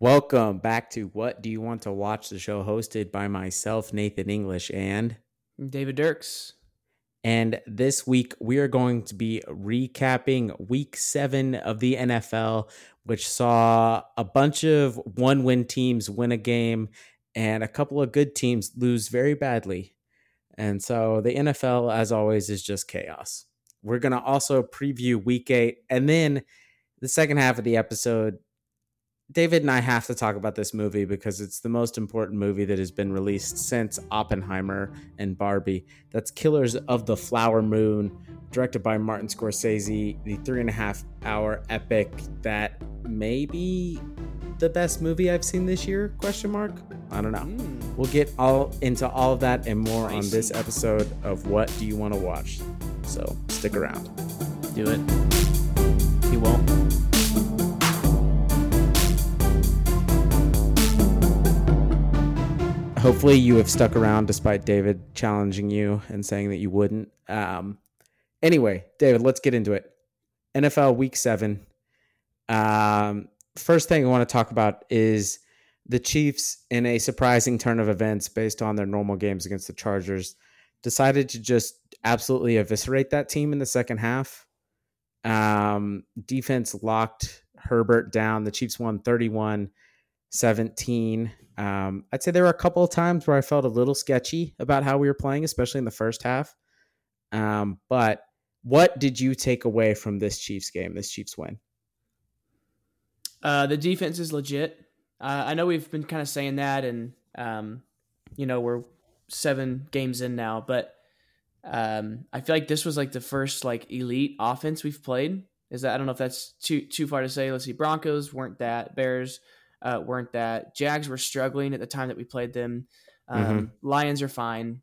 Welcome back to What Do You Want to Watch? The show hosted by myself, Nathan English, and David Dirks. And this week we are going to be recapping week seven of the NFL, which saw a bunch of one win teams win a game and a couple of good teams lose very badly. And so the NFL, as always, is just chaos. We're going to also preview week eight. And then the second half of the episode, David and I have to talk about this movie because it's the most important movie that has been released since Oppenheimer and Barbie. That's Killers of the Flower Moon, directed by Martin Scorsese, the three and a half hour epic that may be the best movie I've seen this year? Question mark. I don't know. Mm. We'll get all into all of that and more on this episode of What Do You Want to Watch? So stick around. Do it. He won't. Hopefully you have stuck around despite David challenging you and saying that you wouldn't. Um, anyway, David, let's get into it. NFL Week Seven. Um, first thing I want to talk about is the Chiefs, in a surprising turn of events based on their normal games against the Chargers, decided to just absolutely eviscerate that team in the second half. Um, defense locked Herbert down. The Chiefs won 31 17. Um, I'd say there were a couple of times where I felt a little sketchy about how we were playing, especially in the first half. Um, but what did you take away from this Chiefs game, this Chiefs win? Uh, the defense is legit. Uh, I know we've been kind of saying that, and um, you know we're seven games in now, but um, I feel like this was like the first like elite offense we've played. Is that I don't know if that's too too far to say. Let's see, Broncos weren't that. Bears uh, weren't that. Jags were struggling at the time that we played them. Um, mm-hmm. Lions are fine.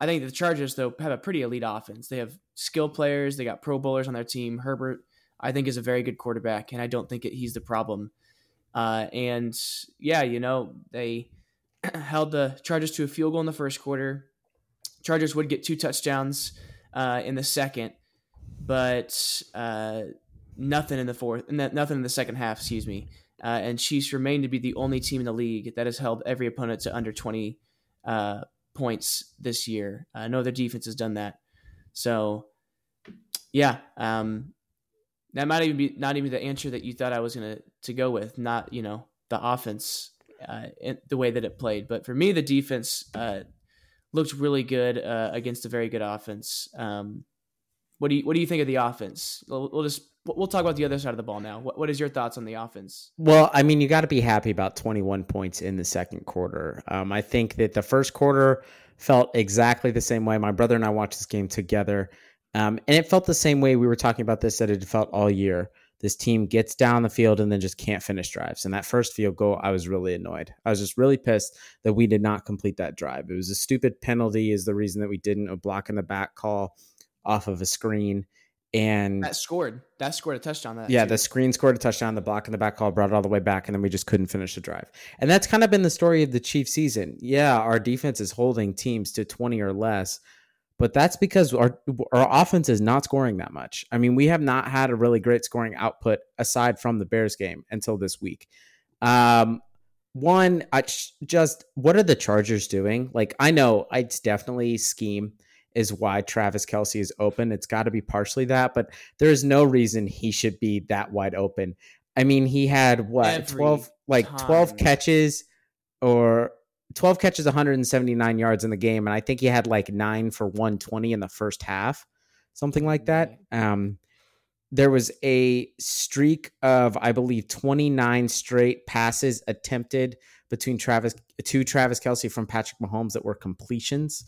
I think the Chargers though have a pretty elite offense. They have skill players. They got Pro Bowlers on their team. Herbert, I think, is a very good quarterback, and I don't think it, he's the problem. Uh, and yeah, you know they held the Chargers to a field goal in the first quarter. Chargers would get two touchdowns uh, in the second, but uh, nothing in the fourth, nothing in the second half. Excuse me uh, and Chiefs remain to be the only team in the league that has held every opponent to under 20 uh, points this year. Uh, no other defense has done that. So, yeah, um, that might even be not even the answer that you thought I was to to go with. Not you know the offense, uh, the way that it played, but for me, the defense uh, looked really good uh, against a very good offense. Um, what do you what do you think of the offense? We'll, we'll just we'll talk about the other side of the ball now. What, what is your thoughts on the offense? Well, I mean, you got to be happy about 21 points in the second quarter. Um, I think that the first quarter felt exactly the same way. My brother and I watched this game together, um, and it felt the same way we were talking about this that it felt all year. This team gets down the field and then just can't finish drives. And that first field goal, I was really annoyed. I was just really pissed that we did not complete that drive. It was a stupid penalty, is the reason that we didn't. A block in the back call off of a screen and that scored. That scored a touchdown. That yeah, too. the screen scored a touchdown. The block in the back call brought it all the way back, and then we just couldn't finish the drive. And that's kind of been the story of the Chiefs season. Yeah, our defense is holding teams to twenty or less, but that's because our our offense is not scoring that much. I mean, we have not had a really great scoring output aside from the Bears game until this week. Um, one, I just what are the Chargers doing? Like, I know it's definitely scheme is why Travis Kelce is open. It's got to be partially that, but there is no reason he should be that wide open. I mean, he had what Every 12 like time. 12 catches or 12 catches 179 yards in the game and I think he had like 9 for 120 in the first half. Something like that. Um there was a streak of I believe 29 straight passes attempted between Travis to Travis Kelce from Patrick Mahomes that were completions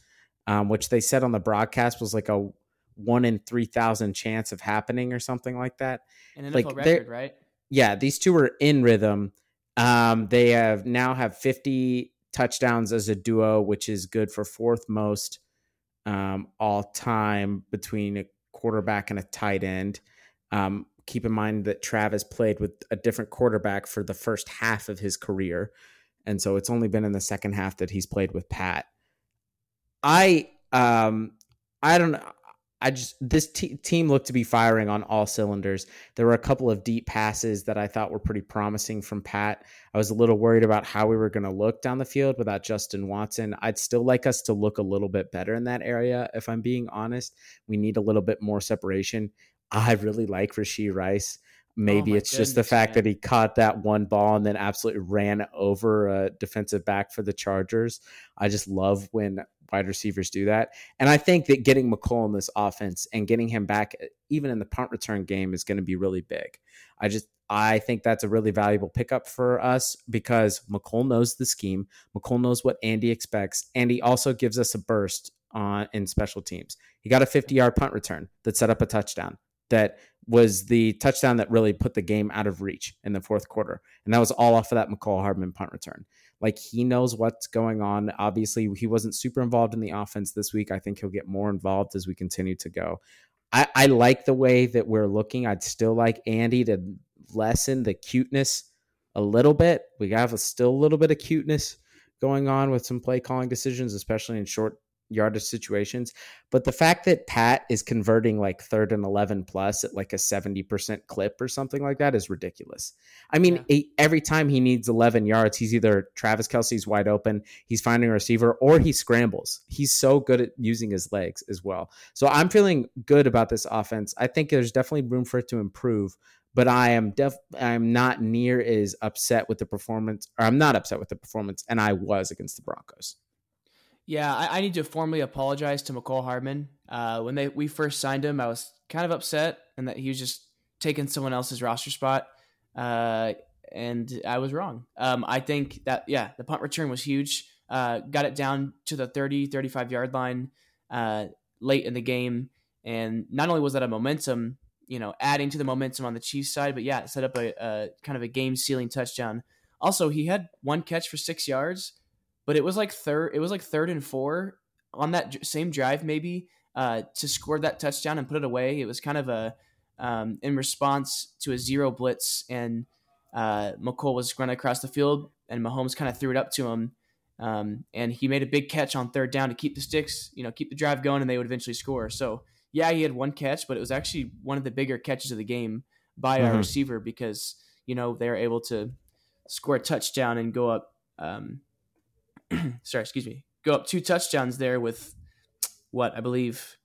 um, which they said on the broadcast was like a one in three thousand chance of happening or something like that. An NFL like record, right? Yeah, these two are in rhythm. Um, they have now have fifty touchdowns as a duo, which is good for fourth most um, all time between a quarterback and a tight end. Um, keep in mind that Travis played with a different quarterback for the first half of his career. And so it's only been in the second half that he's played with Pat. I um I don't know. I just this t- team looked to be firing on all cylinders. There were a couple of deep passes that I thought were pretty promising from Pat. I was a little worried about how we were going to look down the field without Justin Watson. I'd still like us to look a little bit better in that area. If I'm being honest, we need a little bit more separation. I really like Rashee Rice. Maybe oh it's just the fact man. that he caught that one ball and then absolutely ran over a defensive back for the Chargers. I just love when wide receivers do that. And I think that getting Mecole in this offense and getting him back, uh, even in the punt return game, is going to be really big. I just, I think that's a really valuable pickup for us because Mecole knows the scheme. Mecole knows what Andy expects. And he also gives us a burst on in special teams. He got a 50 yard punt return that set up a touchdown that was the touchdown that really put the game out of reach in the fourth quarter. And that was all off of that Mecole Hardman punt return. Like he knows what's going on. Obviously, he wasn't super involved in the offense this week. I think he'll get more involved as we continue to go. I, I like the way that we're looking. I'd still like Andy to lessen the cuteness a little bit. We have a still a little bit of cuteness going on with some play calling decisions, especially in short yardage situations. But the fact that Pat is converting like third and 11 plus at like a 70% clip or something like that is ridiculous. I mean, yeah. every time he needs 11 yards, he's either Travis Kelce's wide open, he's finding a receiver, or he scrambles. He's so good at using his legs as well. So I'm feeling good about this offense. I think there's definitely room for it to improve. But I am def I'm not near as upset with the performance, or I'm not upset with the performance, and I was against the Broncos. Yeah, I, I, need to formally apologize to Mecole Hardman. Uh, when they we first signed him, I was kind of upset and that he was just taking someone else's roster spot. Uh, and I was wrong. Um, I think that, yeah, the punt return was huge. Uh, got it down to the 30, 35 yard line uh, late in the game. And not only was that a momentum, you know, adding to the momentum on the Chiefs side, but yeah, set up a, a kind of a game sealing touchdown. Also, he had one catch for six yards but it was like third. It was like third and four on that same drive, maybe uh, to score that touchdown and put it away. It was kind of a um, in response to a zero blitz, and uh, Mecole was running across the field, and Mahomes kind of threw it up to him, um, and he made a big catch on third down to keep the sticks, you know, keep the drive going, and they would eventually score. So yeah, he had one catch, but it was actually one of the bigger catches of the game by mm-hmm. our receiver because you know they were able to score a touchdown and go up um, sorry, excuse me, go up two touchdowns there with what I believe.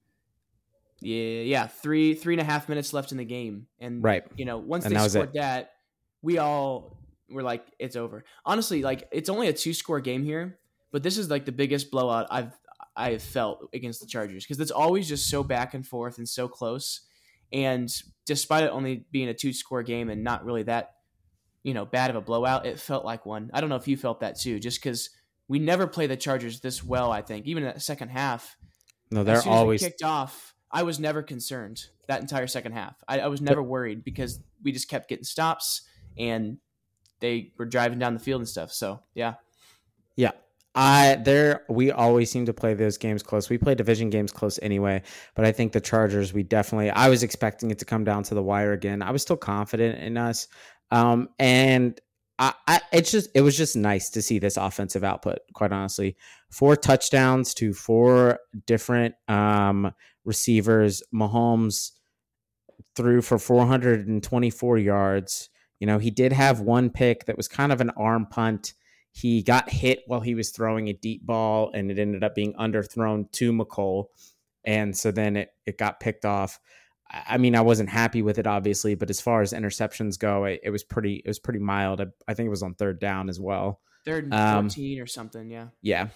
Yeah, yeah, three three and a half minutes left in the game, and right, you know, once and they that scored that, we all were like, it's over. Honestly, like it's only a two score game here, but this is like the biggest blowout I've I have felt against the Chargers because it's always just so back and forth and so close. And despite it only being a two score game and not really that, you know, bad of a blowout, it felt like one. I don't know if you felt that too, just because we never play the Chargers this well. I think even in that second half. No, they're always kicked off. I was never concerned that entire second half. I, I was never worried because we just kept getting stops and they were driving down the field and stuff. So yeah, yeah. I there we always seem to play those games close. We play division games close anyway, but I think the Chargers we definitely I was expecting it to come down to the wire again. I was still confident in us. Um, and I, I, it's just it was just nice to see this offensive output. Quite honestly, four touchdowns to four different um, receivers. Mahomes threw for 424 yards. You know, he did have one pick that was kind of an arm punt. He got hit while he was throwing a deep ball, and it ended up being underthrown to Mecole, and so then it it got picked off. I mean, I wasn't happy with it, obviously, but as far as interceptions go, it, it was pretty. It was pretty mild. I, I, think it was on third down as well. Third and um, fourteen or something. Yeah. Yeah,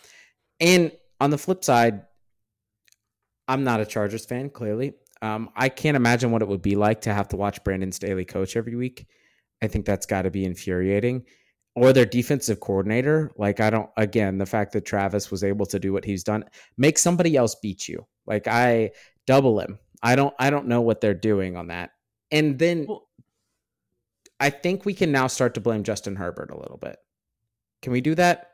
and on the flip side, I'm not a Chargers fan. Clearly, um, I can't imagine what it would be like to have to watch Brandon Staley coach every week. I think that's got to be infuriating. Or their defensive coordinator. Like I don't. Again, the fact that Travis was able to do what he's done, make somebody else beat you. Like I double him I don't I don't know what they're doing on that. And then well, I think we can now start to blame Justin Herbert a little bit. Can we do that?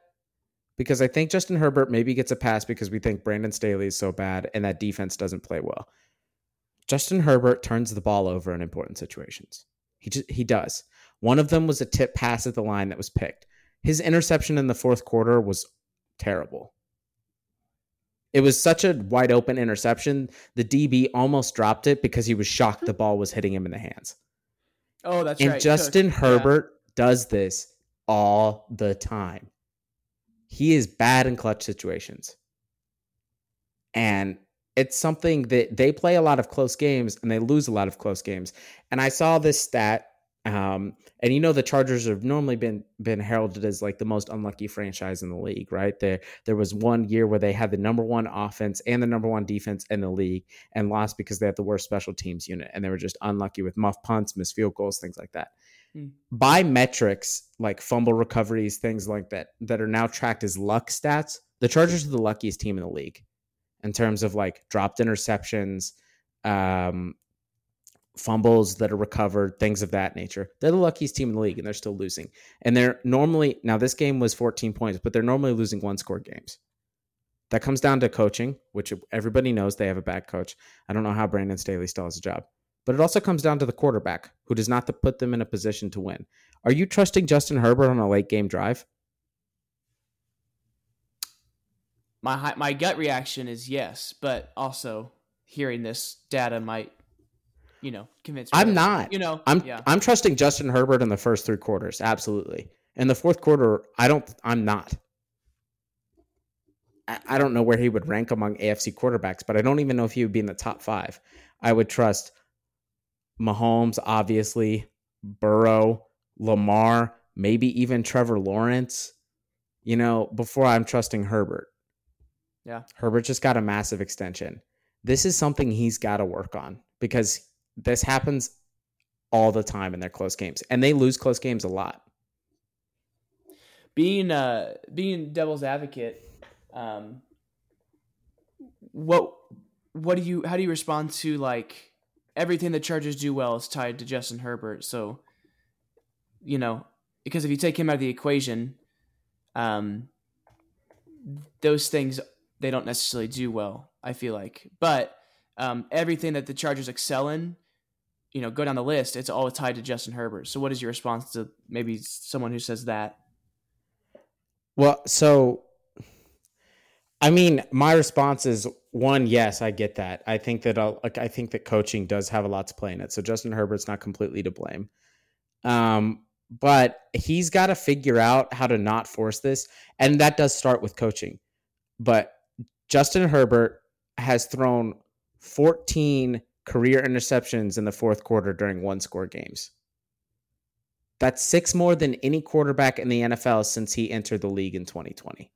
Because I think Justin Herbert maybe gets a pass because we think Brandon Staley is so bad and that defense doesn't play well. Justin Herbert turns the ball over in important situations. He just, he does. One of them was a tip pass at the line that was picked. His interception in the fourth quarter was terrible. It was such a wide open interception. The DB almost dropped it because he was shocked the ball was hitting him in the hands. Oh, that's and right. Justin Cook. Herbert does this all the time. He is bad in clutch situations. And it's something that they play a lot of close games and they lose a lot of close games. And I saw this stat um, and you know the Chargers have normally been been heralded as like the most unlucky franchise in the league, right? There there was one year where they had the number one offense and the number one defense in the league and lost because they had the worst special teams unit and they were just unlucky with muff punts, missed field goals, things like that. Hmm. By metrics like fumble recoveries, things like that that are now tracked as luck stats, the Chargers are the luckiest team in the league in terms of like dropped interceptions, um, fumbles that are recovered, things of that nature. They're the luckiest team in the league and they're still losing. And they're normally, now this game was 14 points, but they're normally losing one score games. That comes down to coaching, which everybody knows they have a bad coach. I don't know how Brandon Staley still has a job. But it also comes down to the quarterback, who does not put them in a position to win. Are you trusting Justin Herbert on a late game drive? My my gut reaction is yes, but also hearing this data might you know, convince I'm not. You know, I'm yeah. I'm trusting Justin Herbert in the first three quarters, absolutely. In the fourth quarter, I don't. I'm not. I, I don't know where he would rank among AFC quarterbacks, but I don't even know if he would be in the top five. I would trust Mahomes, obviously, Burrow, Lamar, maybe even Trevor Lawrence. You know, before I'm trusting Herbert. Yeah. Herbert just got a massive extension. This is something he's got to work on because this happens all the time in their close games, and they lose close games a lot. Being uh being devil's advocate, um, what what do you how do you respond to like everything the Chargers do well is tied to Justin Herbert? So, you know, because if you take him out of the equation, um, those things they don't necessarily do well. I feel like, but um, everything that the Chargers excel in, you know, go down the list, it's all tied to Justin Herbert. So, what is your response to maybe someone who says that? Well, so I mean, my response is one, yes, I get that. I think that I'll, like I think that coaching does have a lot to play in it. So Justin Herbert's not completely to blame. Um, but he's got to figure out how to not force this, and that does start with coaching. But Justin Herbert has thrown 14 career interceptions in the fourth quarter during one score games. That's six more than any quarterback in the NFL since he entered the league in 2020.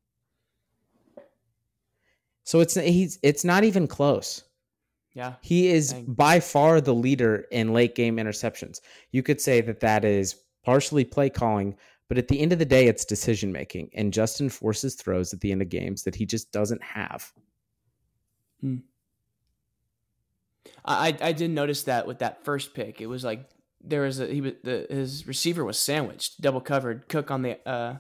So it's he's it's not even close. Yeah. He is Dang. by far the leader in late game interceptions. You could say that that is partially play calling, but at the end of the day it's decision making and Justin forces throws at the end of games that he just doesn't have. Hmm. I I did notice that with that first pick, it was like there was a he was the his receiver was sandwiched, double covered, Cook on the uh,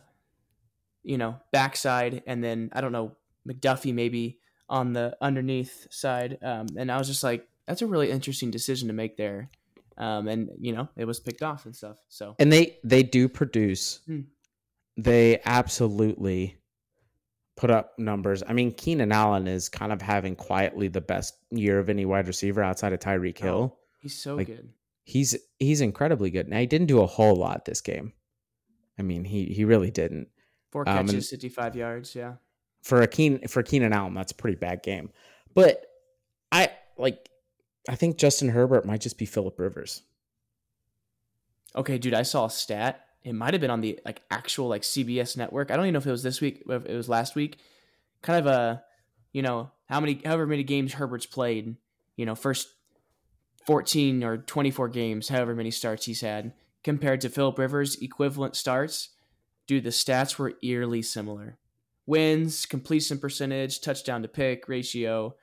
you know backside, and then I don't know McDuffie maybe on the underneath side, um, and I was just like, that's a really interesting decision to make there, um, and you know it was picked off and stuff. So And they they do produce. Hmm. They absolutely put up numbers. I mean, Keenan Allen is kind of having quietly the best year of any wide receiver outside of Tyreek Oh. Hill. he's so Like, good. He's he's incredibly good. Now he didn't do a whole lot this game. I mean, he he really didn't. Four um, catches, fifty five yards. Yeah. For a Keen for Keenan Allen, that's a pretty bad game. But I like I think Justin Herbert might just be Philip Rivers. Okay, dude, I saw a stat. It might have been on the like actual like CBS network. I don't even know if it was this week, if it was last week. Kind of a, you know, how many, however many games Herbert's played. You know, first fourteen or twenty four games, however many starts he's had, compared to Philip Rivers' equivalent starts. Dude, the stats were eerily similar. Wins, completion percentage, touchdown to pick ratio,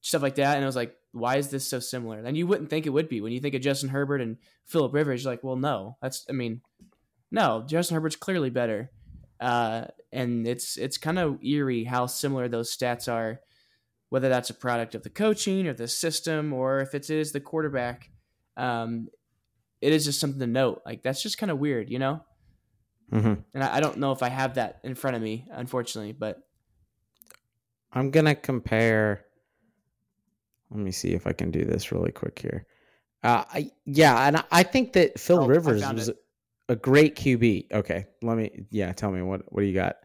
stuff like that. And I was like, why is this so similar? And you wouldn't think it would be when you think of Justin Herbert and Philip Rivers. You're like, well, no, that's. I mean, no, Justin Herbert's clearly better, uh, and it's it's kind of eerie how similar those stats are. Whether that's a product of the coaching or the system, or if it is the quarterback, um, it is just something to note. Like that's just kind of weird, you know. Mm-hmm. And I, I don't know if I have that in front of me, unfortunately, but I'm gonna compare. Let me see if I can do this really quick here. Uh, I, yeah, and I think that Phil Oh, Rivers was it. A great QB. Okay, let me. Yeah, tell me what what do you got?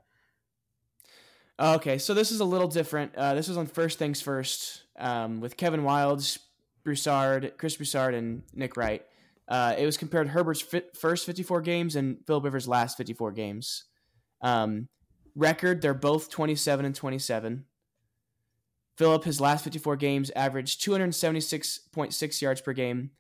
Okay, so this is a little different. Uh, this was on First Things First um, with Kevin Wildes, Broussard, Chris Broussard, and Nick Wright. Uh, it was compared Herbert's first 54 games and Philip Rivers' last 54 games. Um, record, they're both 27 and 27. Philip, his last 54 games, averaged 276.6 yards per game.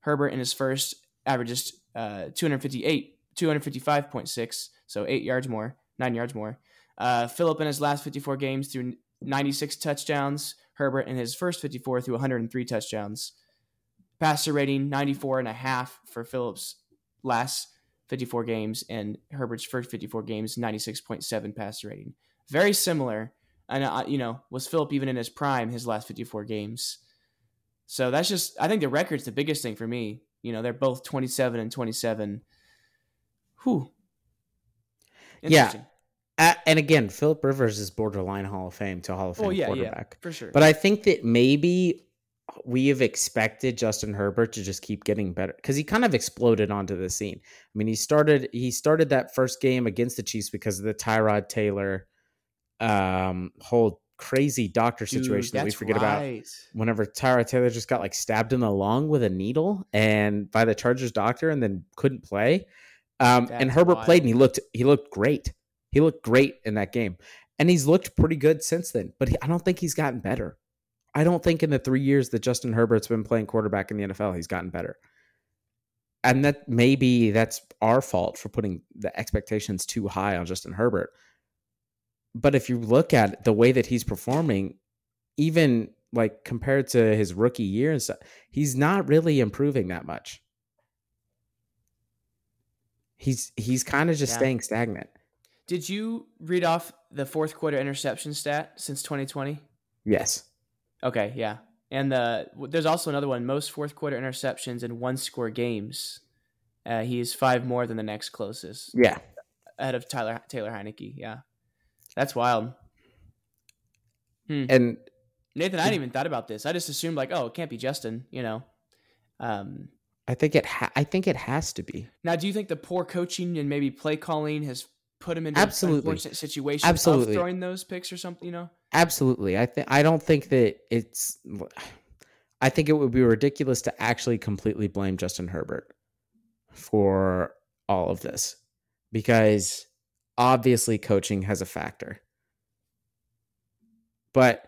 Herbert, in his first, averages uh, 258, 255.6, so eight yards more, nine yards more. Uh, Philip in his last 54 games threw 96 touchdowns. Herbert in his first 54 threw 103 touchdowns. Passer rating 94 and a half for Phillips last 54 games and Herbert's first 54 games 96.7 passer rating. Very similar. And uh, you know, was Philip even in his prime his last 54 games? So that's just I think the record's the biggest thing for me. You know, they're both 27 and 27. Whew. Yeah. Interesting. Uh, and again, Philip Rivers is borderline Hall of Fame to Hall of Fame Oh yeah, quarterback. yeah, for sure. But I think that maybe we have expected Justin Herbert to just keep getting better because he kind of exploded onto the scene. I mean, he started he started that first game against the Chiefs because of the Tyrod Taylor um, whole crazy doctor Dude, situation that we forget about. Whenever Tyrod Taylor just got like stabbed in the lung with a needle and by the Chargers doctor and then couldn't play. Um, and Herbert wild. played and he looked he looked great. He looked great in that game. And he's looked pretty good since then, but he, I don't think he's gotten better. I don't think in the three years that Justin Herbert's been playing quarterback in the NFL, he's gotten better. And that maybe that's our fault for putting the expectations too high on Justin Herbert. But if you look at the way that he's performing, even like compared to his rookie year and stuff, he's not really improving that much. He's he's kind of just Yeah. staying stagnant. Did you read off the fourth quarter interception stat since 2020? Yes. Okay, yeah. And the there's also another one: most fourth quarter interceptions in one score games. Uh, he is five more than the next closest, Yeah. ahead of Tyler Taylor Heinicke. Yeah, that's wild. And Nathan, I hadn't even thought about this. I just assumed like, oh, it can't be Justin. You know. Um, I think it ha- I think it has to be. now, do you think the poor coaching and maybe play calling has put him into Absolutely. an unfortunate situation Absolutely. of throwing those picks or something? You know. Absolutely. I think I don't think that it's I think it would be ridiculous to actually completely blame Justin Herbert for all of this because obviously coaching has a factor. But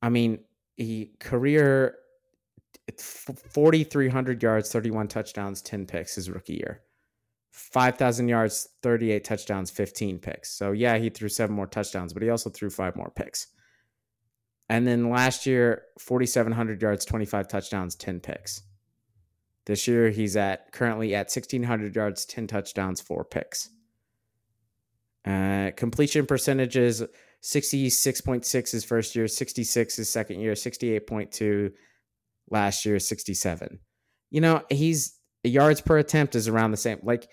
I mean, he career 4300 yards, 31 touchdowns, 10 picks his rookie year. 5,000 yards, 38 touchdowns, 15 picks. So, yeah, he threw seven more touchdowns, but he also threw five more picks. And then last year, 4,700 yards, 25 touchdowns, 10 picks. This year, he's at currently at 1,600 yards, 10 touchdowns, four picks. Uh, completion percentages 66.6 his first year, 66 his second year, 68.2 last year, 67. You know, he's yards per attempt is around the same. Like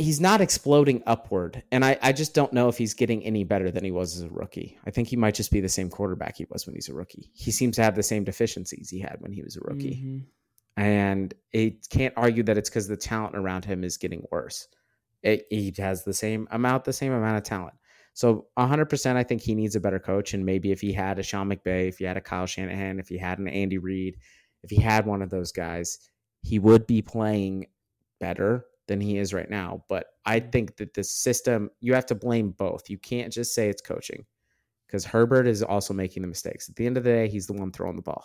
he's not exploding upward. And I, I just don't know if he's getting any better than he was as a rookie. I think he might just be the same quarterback he was when he's a rookie. He seems to have the same deficiencies he had when he was a rookie. Mhm. And it can't argue that it's because the talent around him is getting worse. It, he has the same amount, the same amount of talent. So 100%, I think he needs a better coach. And maybe if he had a Sean McVay, if he had a Kyle Shanahan, if he had an Andy Reid, if he had one of those guys, he would be playing better than he is right now. But I mm-hmm. think that the system, you have to blame both. You can't just say it's coaching because Herbert is also making the mistakes. At the end of the day, he's the one throwing the ball.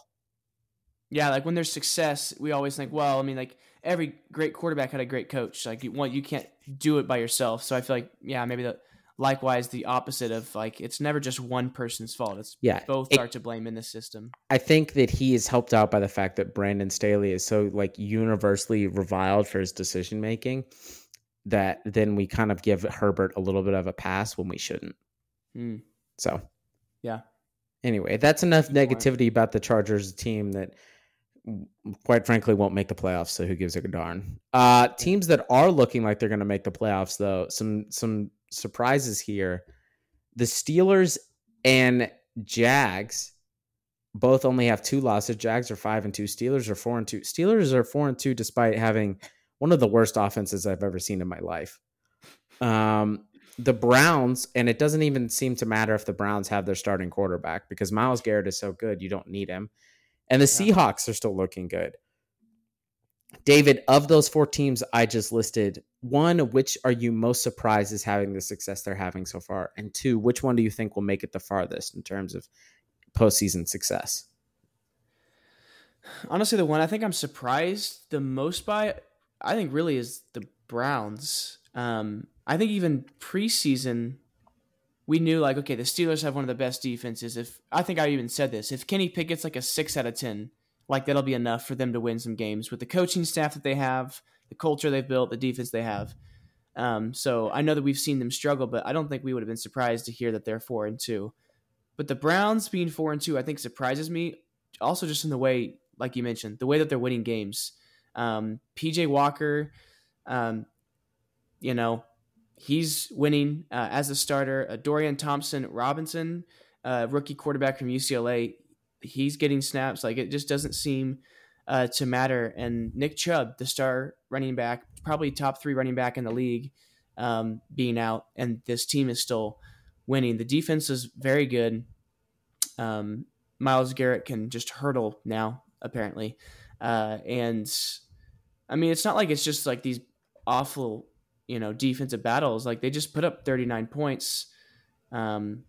Yeah, like when there's success, we always think, well, I mean, like every great quarterback had a great coach. Like you, you can't do it by yourself. So I feel like, yeah, maybe the likewise the opposite of like it's never just one person's fault. It's Yeah. both it- are to blame in the system. I think that he is helped out by the fact that Brandon Staley is so like universally reviled for his decision making that then we kind of give Herbert a little bit of a pass when we shouldn't. Hmm. So, Yeah. Anyway, that's enough negativity about the Chargers team that quite frankly won't make the playoffs, so who gives a darn. Uh teams that are looking like they're going to make the playoffs though, some some surprises here. the Steelers and Jags both only have two losses. Jags are five and two. Steelers are four and two. Steelers are four and two despite having one of the worst offenses I've ever seen in my life. Um, the Browns, and it doesn't even seem to matter if the Browns have their starting quarterback because Myles Garrett is so good, you don't need him. And the yeah. Seahawks are still looking good. David, of those four teams I just listed, one, which are you most surprised is having the success they're having so far? And two, which one do you think will make it the farthest in terms of postseason success? Honestly, the one I think I'm surprised the most by, I think really is the Browns. Um, I think even preseason, we knew like, okay, the Steelers have one of the best defenses. If I think I even said this, if Kenny Pickett's like a six out of ten, like that'll be enough for them to win some games with the coaching staff that they have, the culture they've built, the defense they have. Um, so I know that we've seen them struggle, but I don't think we would have been surprised to hear that they're four and two. But the Browns being four and two, I think surprises me. Also, just in the way, like you mentioned, the way that they're winning games. Um, PJ Walker, um, you know, he's winning uh, as a starter. Uh, Dorian Thompson Robinson, uh, rookie quarterback from UCLA, he's getting snaps. Like it just doesn't seem uh, to matter. And Nick Chubb, the star running back, probably top three running back in the league, um, being out, and this team is still winning. The defense is very good. Um, Myles Garrett can just hurdle now, apparently. Uh, and I mean, it's not like it's just like these awful, you know, defensive battles. Like they just put up 39 points. Um,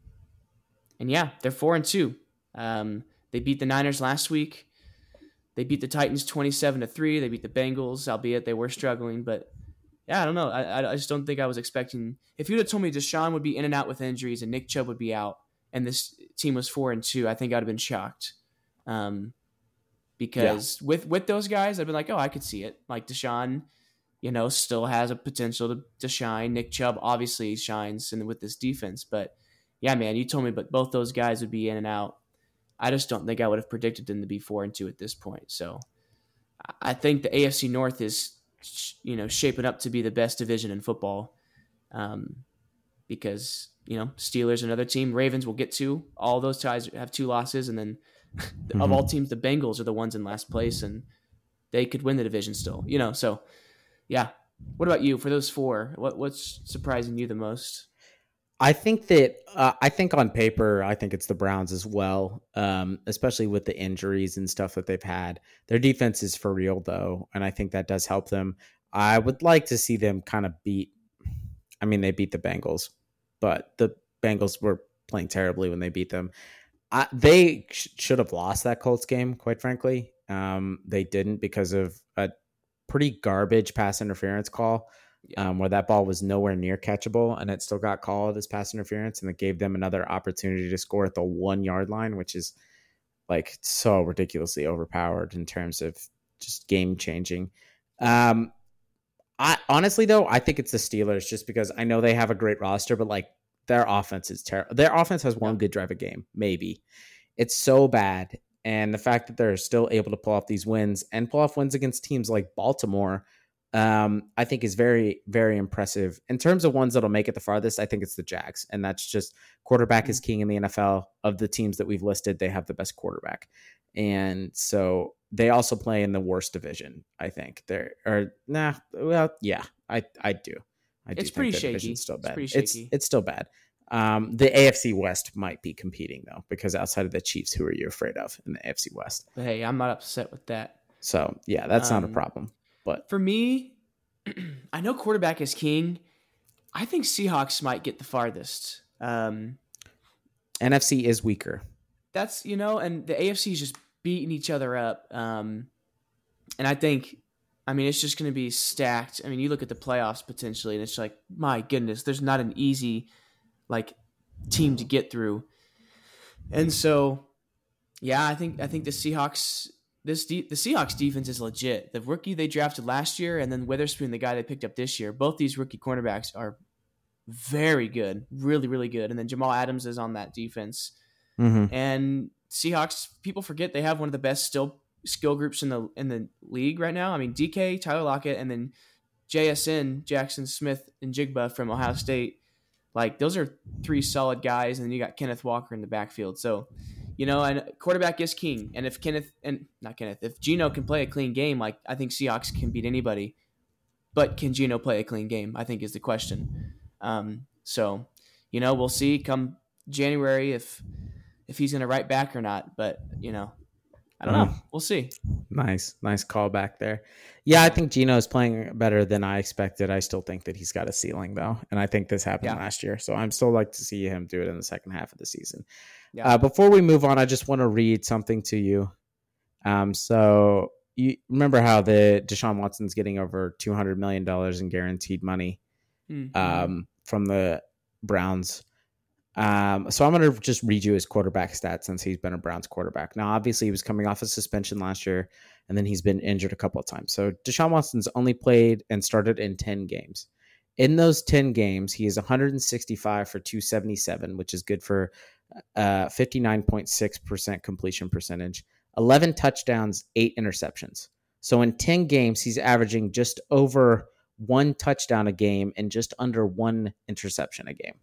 and yeah, they're four and two. Um, they beat the Niners last week. They beat the Titans 27 to 3. They beat the Bengals, albeit they were struggling. But yeah, I don't know. I, I just don't think I was expecting. If you'd have told me Deshaun would be in and out with injuries and Nick Chubb would be out and this team was 4 and 2, I think I'd have been shocked. Um, because yeah. with with those guys, I've been like, oh, I could see it. Like Deshaun, you know, still has a potential to, to shine. Nick Chubb obviously shines and with this defense, but yeah, man, you told me, but both those guys would be in and out. I just don't think I would have predicted them to be four and two at this point. So I think the AFC North is, you know, shaping up to be the best division in football, um, because you know Steelers another team, Ravens will get to all those ties have two losses, and then mm-hmm. of all mm-hmm. teams, the Bengals are the ones in last place, and they could win the division still. You know, so yeah. What about you for those four? What what's surprising you the most? I think that uh, I think on paper, I think it's the Browns as well, um, especially with the injuries and stuff that they've had. Their defense is for real though, and I think that does help them. I would like to see them kind of beat. I mean, they beat the Bengals, but the Bengals were playing terribly when they beat them. I, they sh- should have lost that Colts game, quite frankly. Um, they didn't because of a pretty garbage pass interference call yeah. um, where that ball was nowhere near catchable and it still got called as pass interference and it gave them another opportunity to score at the one yard line, which is like so ridiculously overpowered in terms of just game changing. Um, I honestly though, I think it's the Steelers just because I know they have a great roster, but like their offense is terrible. Their offense has one good drive a game, maybe. It's so bad. And the fact that they're still able to pull off these wins and pull off wins against teams like Baltimore, um, I think is very, very impressive. In terms of ones that'll make it the farthest, I think it's the Jags. And that's just quarterback mm-hmm. is king in the NFL. Of the teams that we've listed, they have the best quarterback. And so they also play in the worst division, I think. They're or nah, well, yeah, I I do. I do it's pretty shaky. Still bad. It's, it's, it's still bad. Um, the AFC West might be competing though, because outside of the Chiefs, who are you afraid of in the AFC West? Hey, I'm not upset with that. So yeah, that's um, not a um, problem. But for me, I know quarterback is king. I think Seahawks might get the farthest. Um, NFC is weaker. That's you know, and the AFC is just beating each other up. Um, and I think, I mean, it's just going to be stacked. I mean, you look at the playoffs potentially, and it's like, my goodness, there's not an easy like team to get through. And so, yeah, I think I think the Seahawks this de- the Seahawks defense is legit. The rookie they drafted last year, and then Witherspoon, the guy they picked up this year, both these rookie cornerbacks are very good, really, really good. And then Jamal Adams is on that defense. Mm-hmm. And Seahawks, people forget they have one of the best still skill groups in the in the league right now. I mean, DK, Tyler Lockett, and then JSN, Jackson Smith, and Jigba from Ohio State. Like those are three solid guys, and then you got Kenneth Walker in the backfield. So, you know, and quarterback is king. And if Kenneth and not Kenneth, if Geno can play a clean game, like I think Seahawks can beat anybody. But can Geno play a clean game? I think is the question. Um, so, you know, we'll see come January if if he's going to write back or not. But you know, I don't know. We'll see. Nice, nice call back there. Yeah, I think Geno is playing better than I expected. I still think that he's got a ceiling though, and I think this happened yeah. last year. So I'm still like to see him do it in the second half of the season. Yeah. Uh, before we move on, I just want to read something to you. Um, so you remember how the Deshaun Watson's getting over two hundred million dollars in guaranteed money mm-hmm. um, from the Browns. Um, so I'm going to just read you his quarterback stats since he's been a Browns quarterback. Now, obviously, he was coming off a suspension last year, and then he's been injured a couple of times. So Deshaun Watson's only played and started in 10 games. In those 10 games, he is 165 for 277, which is good for uh, 59.6% completion percentage, 11 touchdowns, eight interceptions. So in 10 games, he's averaging just over one touchdown a game and just under one interception a game.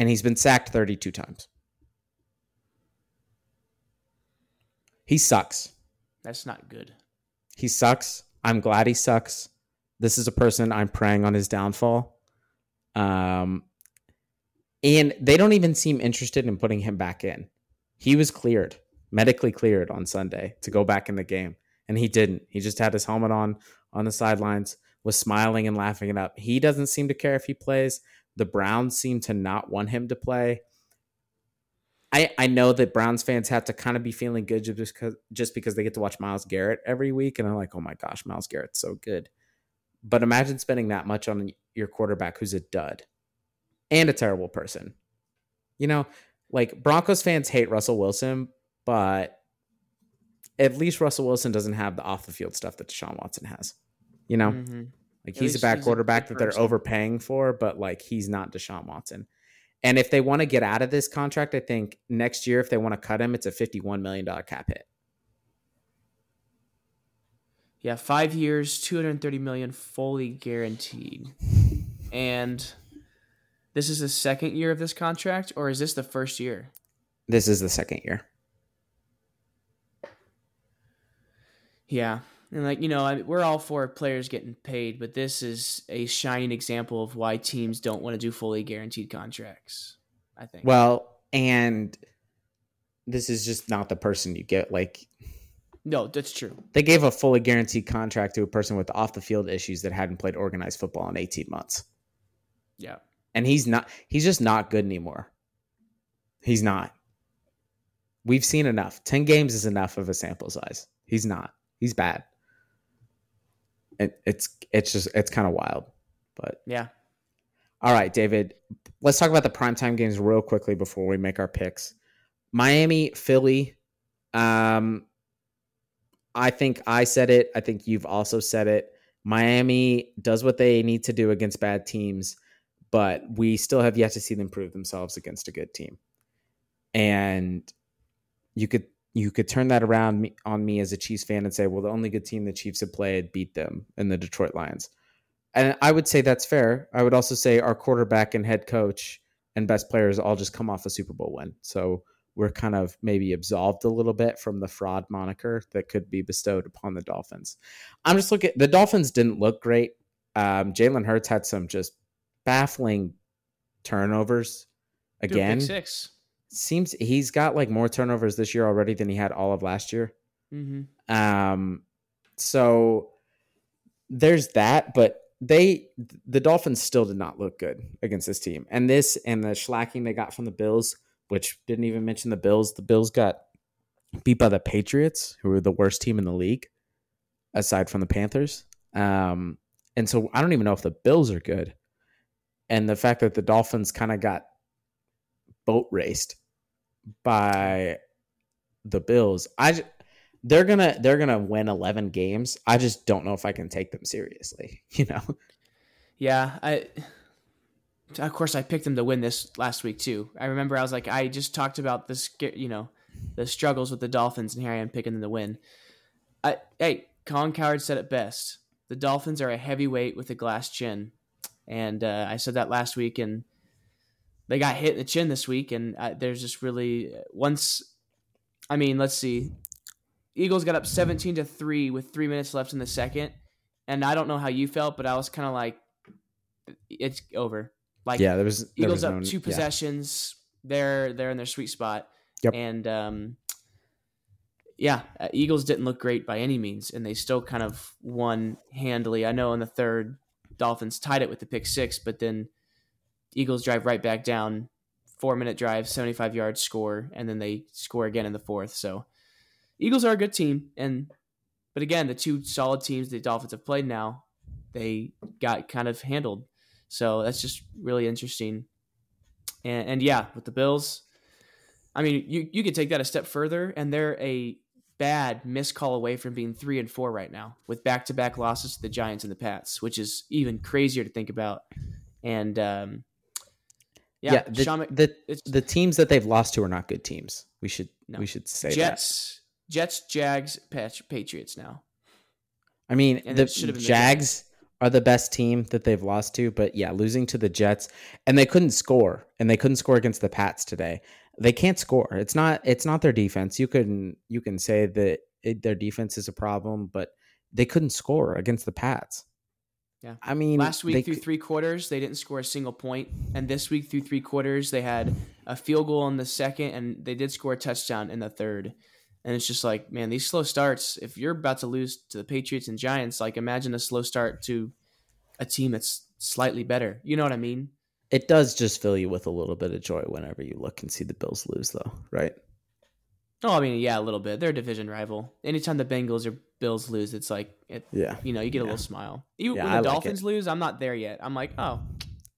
And he's been sacked 32 times. He sucks. That's not good. He sucks. I'm glad he sucks. This is a person I'm praying on his downfall. Um, and they don't even seem interested in putting him back in. He was cleared, medically cleared on Sunday to go back in the game, and he didn't. He just had his helmet on on the sidelines, was smiling and laughing it up. He doesn't seem to care if he plays. The Browns seem to not want him to play. I, I know that Browns fans have to kind of be feeling good just because just because they get to watch Myles Garrett every week, and I'm like, oh my gosh, Myles Garrett's so good. But imagine spending that much on your quarterback who's a dud and a terrible person. You know, like Broncos fans hate Russell Wilson, but at least Russell Wilson doesn't have the off the field stuff that Deshaun Watson has. You know, mm-hmm. Like At he's a bad he's quarterback that they're overpaying for, but like he's not Deshaun Watson. And if they want to get out of this contract, I think next year, if they want to cut him, it's a $51 million cap hit. Yeah, five years, 230 million fully guaranteed. And this is the second year of this contract, or is this the first year? This is the second year. Yeah. And like you know, I we're all for players getting paid, but this is a shining example of why teams don't want to do fully guaranteed contracts. I think. Well, and this is just not the person you get. Like, no, that's true. They gave a fully guaranteed contract to a person with off the field issues that hadn't played organized football in eighteen months. Yeah, and he's not. He's just not good anymore. He's not. We've seen enough. Ten games is enough of a sample size. He's not. He's bad it, it's it's just it's kind of wild. But yeah. All right, David. Let's talk about the primetime games real quickly before we make our picks. Miami, Philly. Um, I think I said it. I think you've also said it. Miami does what they need to do against bad teams, but we still have yet to see them prove themselves against a good team. And you could you could turn that around on me as a Chiefs fan and say, well, the only good team the Chiefs have played beat them in the Detroit Lions. And I would say that's fair. I would also say our quarterback and head coach and best players all just come off a Super Bowl win. So we're kind of maybe absolved a little bit from the fraud moniker that could be bestowed upon the Dolphins. I'm just looking, the Dolphins didn't look great. Um, Jalen Hurts had some just baffling turnovers again. Dude, six seems he's got like more turnovers this year already than he had all of last year. Mm-hmm. Um, so there's that, but they the Dolphins still did not look good against this team, and this and the schlacking they got from the Bills, which didn't even mention the Bills. The Bills got beat by the Patriots, who were the worst team in the league, aside from the Panthers. Um, and so I don't even know if the Bills are good. And the fact that the Dolphins kind of got boat raced by the Bills. I they're gonna they're gonna win eleven games. I just don't know if I can take them seriously. You know. Yeah, I. Of course, I picked them to win this last week too. I remember I was like, I just talked about this, you know, the struggles with the Dolphins, and here I am picking them to win. I, hey, Colin Cowherd said it best. The Dolphins are a heavyweight with a glass chin. And uh, I said that last week, and they got hit in the chin this week. And uh, there's just really once, I mean, let's see, Eagles got up 17 to three with three minutes left in the second, and I don't know how you felt, but I was kind of like, it's over. Like yeah, there was there Eagles was up no- two yeah. possessions. They're they're in their sweet spot. Yep. And um, yeah, uh, Eagles didn't look great by any means, and they still kind of won handily. I know in the third, Dolphins tied it with the pick six, but then Eagles drive right back down, four minute drive, seventy five yards score, and then they score again in the fourth. So Eagles are a good team, and but again, the two solid teams the Dolphins have played now, they got kind of handled. So that's just really interesting. And, and yeah, with the Bills, I mean, you you could take that a step further, and they're a bad missed call away from being three and four right now, with back to back losses to the Giants and the Pats, which is even crazier to think about. And um, yeah, Yeah, the, Sean the the teams that they've lost to are not good teams. We should No. we should say that. Jets, Jets, Jags, Pat- Patriots now. I mean, And the should have been the Jags are the best team that they've lost to, but yeah, losing to the Jets and they couldn't score, and they couldn't score against the Pats today. They can't score. It's not it's not their defense. You can you can say that it, their defense is a problem, but they couldn't score against the Pats. Yeah. I mean, Last week they through three quarters, they didn't score a single point, and this week through three quarters, they had a field goal in the second, and they did score a touchdown in the third. And it's just like, man, these slow starts. If you're about to lose to the Patriots and Giants, like imagine a slow start to a team that's slightly better. You know what I mean? it does just fill you with a little bit of joy whenever you look and see the Bills lose, though, right? Oh, I mean, yeah, a little bit. They're a division rival. Anytime the Bengals or Bills lose, it's like it, Yeah. you know, you get a little smile. Even Yeah, when I the like Dolphins lose, I'm not there yet. I'm like, oh,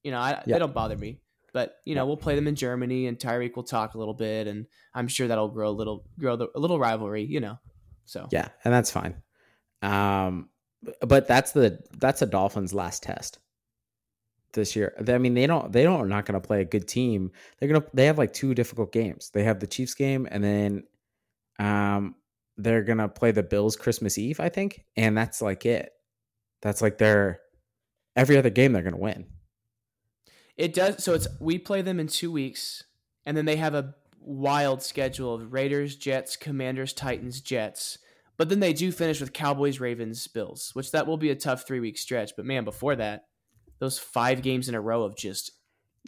you know, I, Yeah. they don't bother me. But you know, we'll play them in Germany, and Tyreek will talk a little bit, and I'm sure that'll grow a little, grow the, a little rivalry. You know, so Yeah, and that's fine. Um, but that's the that's the Dolphins' last test this year. I mean, they don't they don't are not going to play a good team. They're gonna they have like two difficult games. They have the Chiefs game, and then um they're gonna play the Bills Christmas Eve, I think, and that's like it. That's like their every other game they're gonna win. it does. So it's we play them in two weeks, and then they have a wild schedule of Raiders, Jets, Commanders, Titans, Jets. But then they do finish with Cowboys, Ravens, Bills, which that will be a tough three week stretch. But man, before that, those five games in a row of just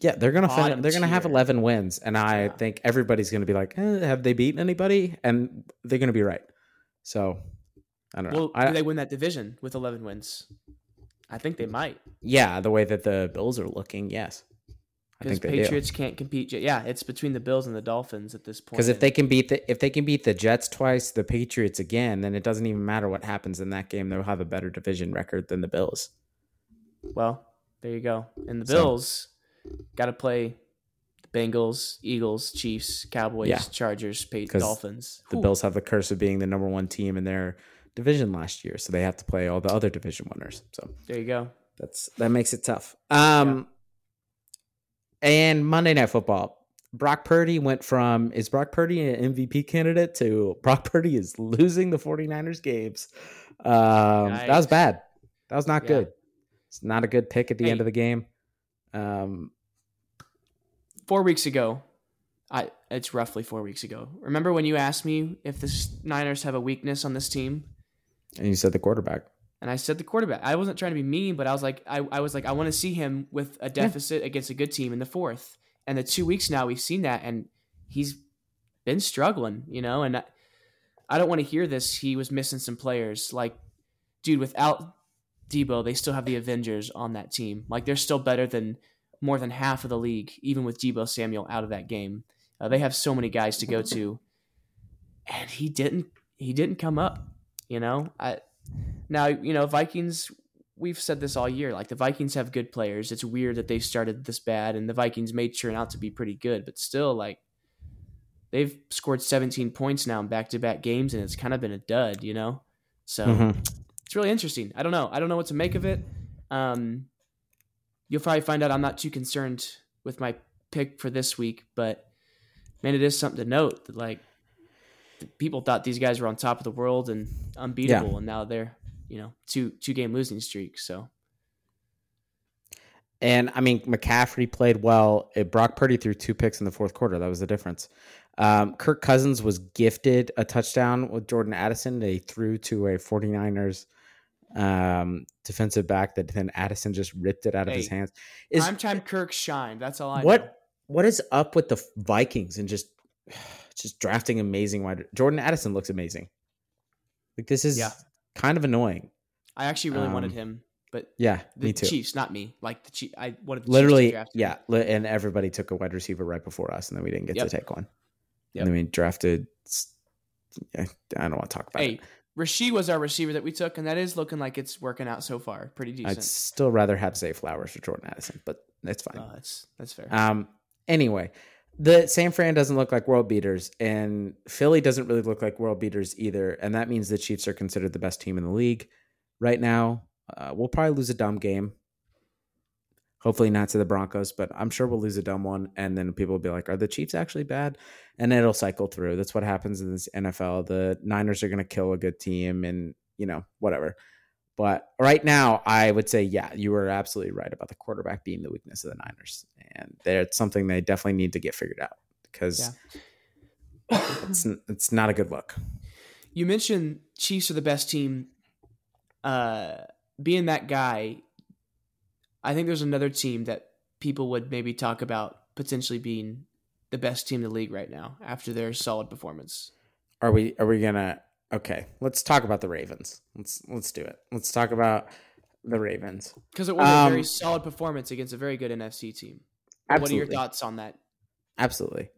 Yeah, they're gonna fin- they're gonna have eleven wins, and I Yeah. think everybody's gonna be like, eh, "Have they beaten anybody?" And they're gonna be right. So I don't know. well, I, do they win that division with eleven wins? I think they might yeah, the way that the Bills are looking, yes, I because think Patriots can't compete. Yeah, it's between the Bills and the Dolphins at this point. Because if they can beat the if they can beat the Jets twice, the Patriots again, then it doesn't even matter what happens in that game. They'll have a better division record than the Bills. well, there you go. And the Bills got to play the Bengals, Eagles, Chiefs, Cowboys, Yeah. Chargers, Dolphins. The Whew. Bills have the curse of being the number one team in their division last year, so they have to play all the other division winners. So There you go. That's that makes it tough. Um and Monday Night Football. Brock Purdy went from is Brock Purdy an MVP candidate to Brock Purdy is losing the 49ers games. Um that was bad. That was not Yeah. good. It's not a good pick at the end of the game. Um Four weeks ago, I it's roughly four weeks ago. Remember when you asked me if the Niners have a weakness on this team? and you said the quarterback. And I said the quarterback. I wasn't trying to be mean, but I was like, I, I was like, I want to see him with a deficit against a good team in the fourth. And the two weeks now we've seen that, and he's been struggling, you know. And I, I don't want to hear this. He was missing some players. Like, dude, without Deebo, they still have the Avengers on that team. Like, they're still better than more than half of the league, even with Deebo Samuel out of that game. Uh, they have so many guys to go to, and he didn't. He didn't come up. You know, I now, you know, Vikings, we've said this all year. Like the Vikings have good players. It's weird that they started this bad and the Vikings made turn out to be pretty good, but still like they've scored 17 points now in back-to-back games and it's kind of been a dud, you know? So, Mhm. It's really interesting. I don't know. I don't know what to make of it. Um you'll probably find out I'm not too concerned with my pick for this week, but man, it is something to note that like people thought these guys were on top of the world and unbeatable, and now they're you know two two game losing streak. So and I mean, McCaffrey played well. It, Brock Purdy threw two picks in the fourth quarter. That was the difference. Um, Kirk Cousins was gifted a touchdown with Jordan Addison. They threw to a 49ers um, defensive back that then Addison just ripped it out of his hands. Is time Kirk shine? That's all I what, know. What is up with the Vikings and just just drafting amazing wide? Jordan Addison looks amazing. Like this is yeah. kind of annoying. I actually really um, wanted him, but yeah, the me too. Chiefs, not me. Like the Chief, I wanted literally, yeah, and everybody took a wide receiver right before us, and then we didn't get yep. to take one. Yep. And then we drafted. I don't want to talk about hey, it. Rasheed was our receiver that we took, and that is looking like it's working out so far. Pretty decent. I'd still rather have Zay Flowers for Jordan Addison, but that's fine. Oh, that's that's fair. Um. Anyway, the San Fran doesn't look like world beaters, and Philly doesn't really look like world beaters either, and that means the Chiefs are considered the best team in the league right now. Uh, we'll probably lose a dumb game. Hopefully not to the Broncos, but I'm sure we'll lose a dumb one, and then people will be like, "Are the Chiefs actually bad?" And it'll cycle through. That's what happens in this NFL. The Niners are going to kill a good team, and you know whatever. But right now, I would say, yeah, you were absolutely right about the quarterback being the weakness of the Niners, and it's something they definitely need to get figured out because yeah. it's it's not a good look. You mentioned Chiefs are the best team. Uh, being that guy, I think there's another team that people would maybe talk about potentially being the best team in the league right now after their solid performance. Are we? Are we gonna? Okay, let's talk about the Ravens. Let's let's do it. Let's talk about the Ravens because it was um, a very solid performance against a very good NFC team. Absolutely. What are your thoughts on that? Absolutely.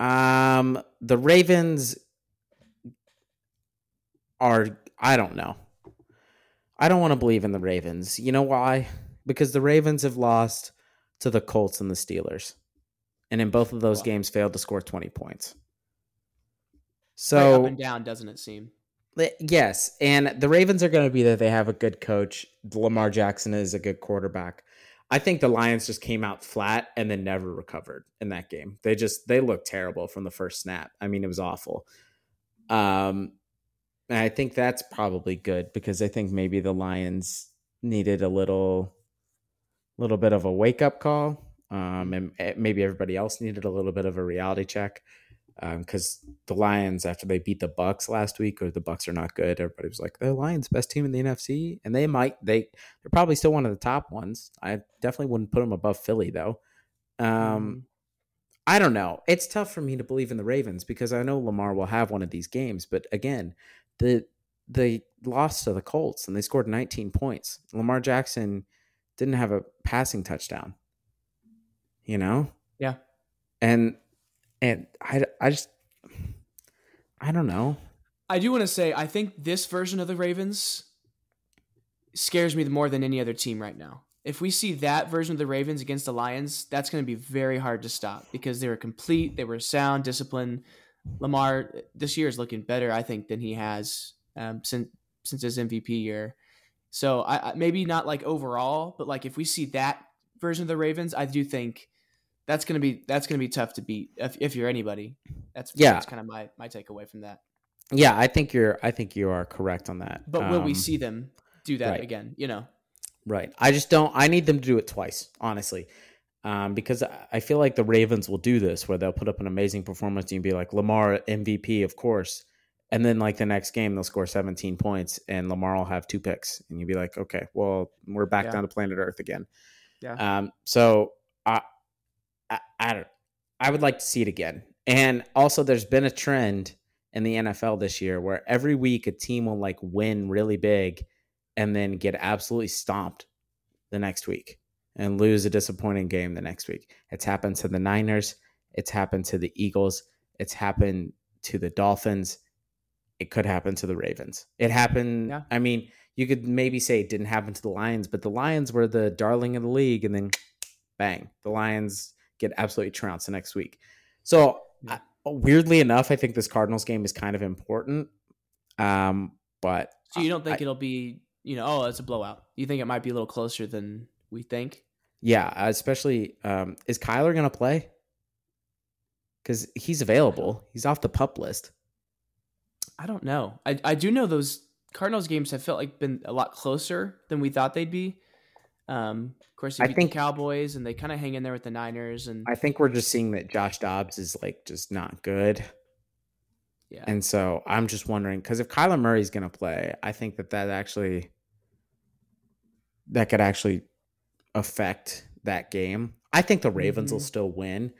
Um, the Ravens are. I don't know. I don't want to believe in the Ravens. You know why? Because the Ravens have lost to the Colts and the Steelers, and in both of those wow. games failed to score twenty points. So up and down, doesn't it seem? Yes, and the Ravens are going to be that they have a good coach. Lamar Jackson is a good quarterback. I think the Lions just came out flat and then never recovered in that game. They just they looked terrible from the first snap. I mean, it was awful. Um, and I think that's probably good because I think maybe the Lions needed a little, little bit of a wake up call. Um, and eh, maybe everybody else needed a little bit of a reality check because um, the Lions after they beat the Bucks last week, or the Bucks are not good. Everybody was like, the Lions best team in the NFC, and they might they they're probably still one of the top ones. I definitely wouldn't put them above Philly though. Um, mm. I don't know. It's tough for me to believe in the Ravens because I know Lamar will have one of these games, but again, the they lost to the Colts and they scored 19 points. Lamar Jackson didn't have a passing touchdown. You know? Yeah. And and I, I just I don't know. I do want to say I think this version of the Ravens scares me more than any other team right now. If we see that version of the Ravens against the Lions, that's going to be very hard to stop because they were complete, they were sound, disciplined. Lamar this year is looking better, I think, than he has um, since since his MVP year. So I, maybe not like overall, but like if we see that version of the Ravens, I do think that's gonna be that's gonna be tough to beat if, if you're anybody. That's yeah. That's kind of my my takeaway from that. Yeah, I think you're I think you are correct on that. But will we um, see them do that right. again? You know, right? I just don't. I need them to do it twice, honestly. Um, because I feel like the Ravens will do this, where they'll put up an amazing performance and be like Lamar MVP, of course, and then like the next game they'll score 17 points and Lamar will have two picks, and you'll be like, okay, well we're back yeah. down to planet Earth again. Yeah. Um. So I I, I don't. I would like to see it again. And also, there's been a trend in the NFL this year where every week a team will like win really big and then get absolutely stomped the next week and lose a disappointing game the next week. It's happened to the Niners. It's happened to the Eagles. It's happened to the Dolphins. It could happen to the Ravens. It happened. Yeah. I mean, you could maybe say it didn't happen to the Lions, but the Lions were the darling of the league, and then bang, the Lions get absolutely trounced the next week. So yeah. weirdly enough, I think this Cardinals game is kind of important. Um, but so you don't think I, it'll be you know oh it's a blowout? You think it might be a little closer than we think? Yeah, especially um, is Kyler going to play? Because he's available. He's off the pup list. I don't know. I I do know those Cardinals games have felt like been a lot closer than we thought they'd be. Um, of course, you I beat think- the Cowboys, and they kind of hang in there with the Niners, and I think we're just seeing that Josh Dobbs is like just not good. yeah, And so I'm just wondering because if Kyler Murray's going to play, I think that that actually that could actually affect that game. I think the Ravens will Mhm. still win.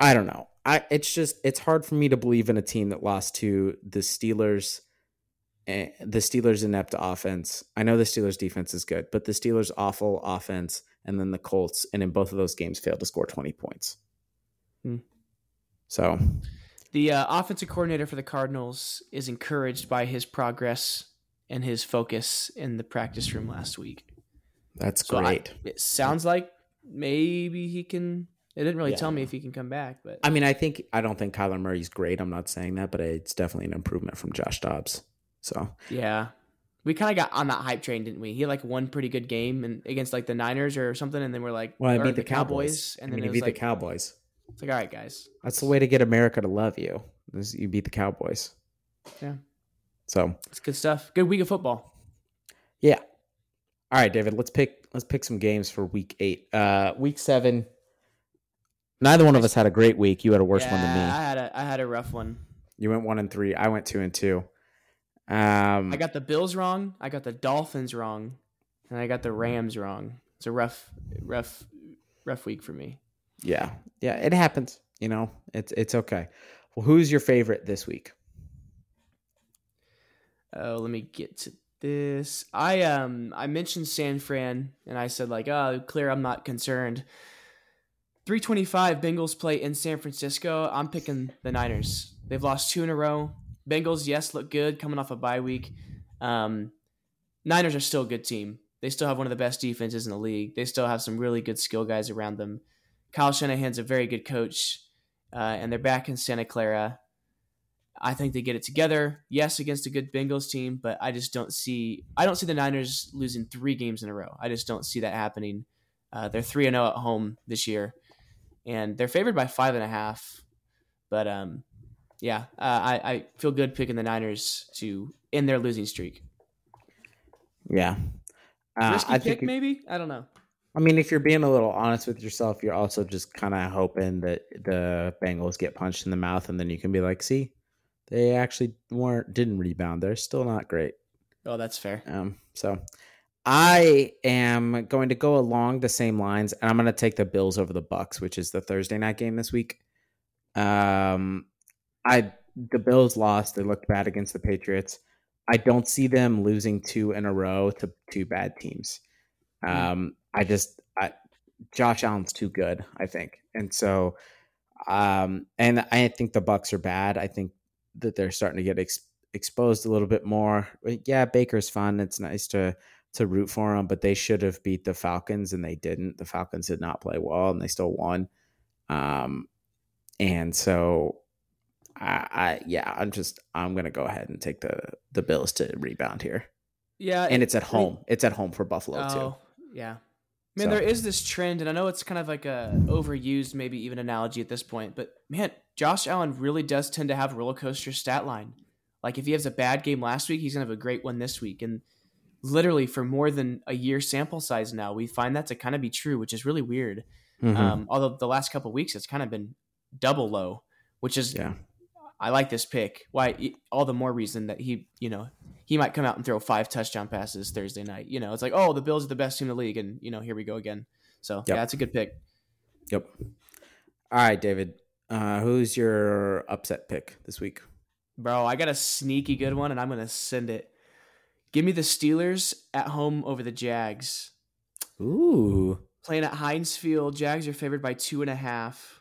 I don't know. I it's just it's hard for me to believe in a team that lost to the Steelers eh, the Steelers inept offense. I know the Steelers defense is good, but the Steelers awful offense and then the Colts and in both of those games failed to score 20 points. Hmm. So, the uh, offensive coordinator for the Cardinals is encouraged by his progress and his focus in the practice room last week. that's So I- great. it sounds like maybe he can. It didn't really Yeah. tell me if he can come back, but I mean, I think I don't think Kyler Murray's great. I'm not saying that, but it's definitely an improvement from Josh Dobbs. So yeah, we kind of got on that hype train, didn't we? He like one pretty good game and against like the Niners or something, and then we're like, well, I beat the Cowboys, and I then mean, it you beat like, the Cowboys. it's like, all right, guys, That's the way to get America to love you. Is you beat the Cowboys. Yeah. So it's good stuff. Good week of football. yeah. All right, David. Let's pick. Let's pick some games for week eight. Uh, week seven. Neither one of us had a great week. You had a worse one than Yeah, me. I had a I had a rough one. You went one and three. I went two and two. Um, I got the Bills wrong. I got the Dolphins wrong, and I got the Rams wrong. It's a rough, rough, rough week for me. yeah, yeah. It happens. You know, it's it's okay. Well, who's your favorite this week? Oh, let me get to this. I um I mentioned San Fran, and I said like, oh, clear. I'm not concerned. 325 Bengals play in San Francisco. I'm picking the Niners. They've lost two in a row. Bengals, yes, look good coming off a bye week. Um, Niners are still a good team. They still have one of the best defenses in the league. They still have some really good skill guys around them. Kyle Shanahan's a very good coach, uh, and they're back in Santa Clara. I think they get it together. Yes, against a good Bengals team, but I just don't see. I don't see the Niners losing three games in a row. I just don't see that happening. Uh, they're three and zero at home this year, and they're favored by five and a half. But um, yeah, uh, I I feel good picking the Niners to end their losing streak. Yeah. Uh, Risky I pick, think. it- maybe. I don't know. I mean, if you're being a little honest with yourself, you're also just kind of hoping that the Bengals get punched in the mouth, and then you can be like, "See, they actually weren't didn't rebound. They're still not great." Oh, that's fair. Um, so I am going to go along the same lines, and I'm going to take the Bills over the Bucks, which is the Thursday night game this week. Um, I the Bills lost. They looked bad against the Patriots. I don't see them losing two in a row to two bad teams. Um, I just I, Josh Allen's too good, I think, and so um, and I think the Bucks are bad. I think that they're starting to get ex- exposed a little bit more. Yeah, Baker's fun. It's nice to to root for them, but they should have beat the Falcons and they didn't. The Falcons did not play well and they still won. Um, and so I, I yeah, I'm just I'm gonna go ahead and take the the Bills to rebound here, Yeah, and it's at home. It's at home for Buffalo too. Oh, yeah. Man, So- there is this trend, and I know it's kind of like a overused, maybe even analogy at this point, but man, Josh Allen really does tend to have roller coaster stat line. Like if he has a bad game last week, he's gonna have a great one this week, and literally for more than a year sample size now, we find that to kind of be true, which is really weird. Mhm. Um, although the last couple weeks, it's kind of been double low, which is yeah, I like this pick. Why? All the more reason that he, you know, he might come out and throw five touchdown passes Thursday night. You know, it's like, oh, the Bills are the best team in the league, and you know, here we go again. So Yep. yeah, it's a good pick. yep. All right, David. Uh, who's your upset pick this week? Bro, I got a sneaky good one, and I'm gonna send it. Give me the Steelers at home over the Jags. Ooh, Playing at Heinz Field, Jags are favored by two and a half.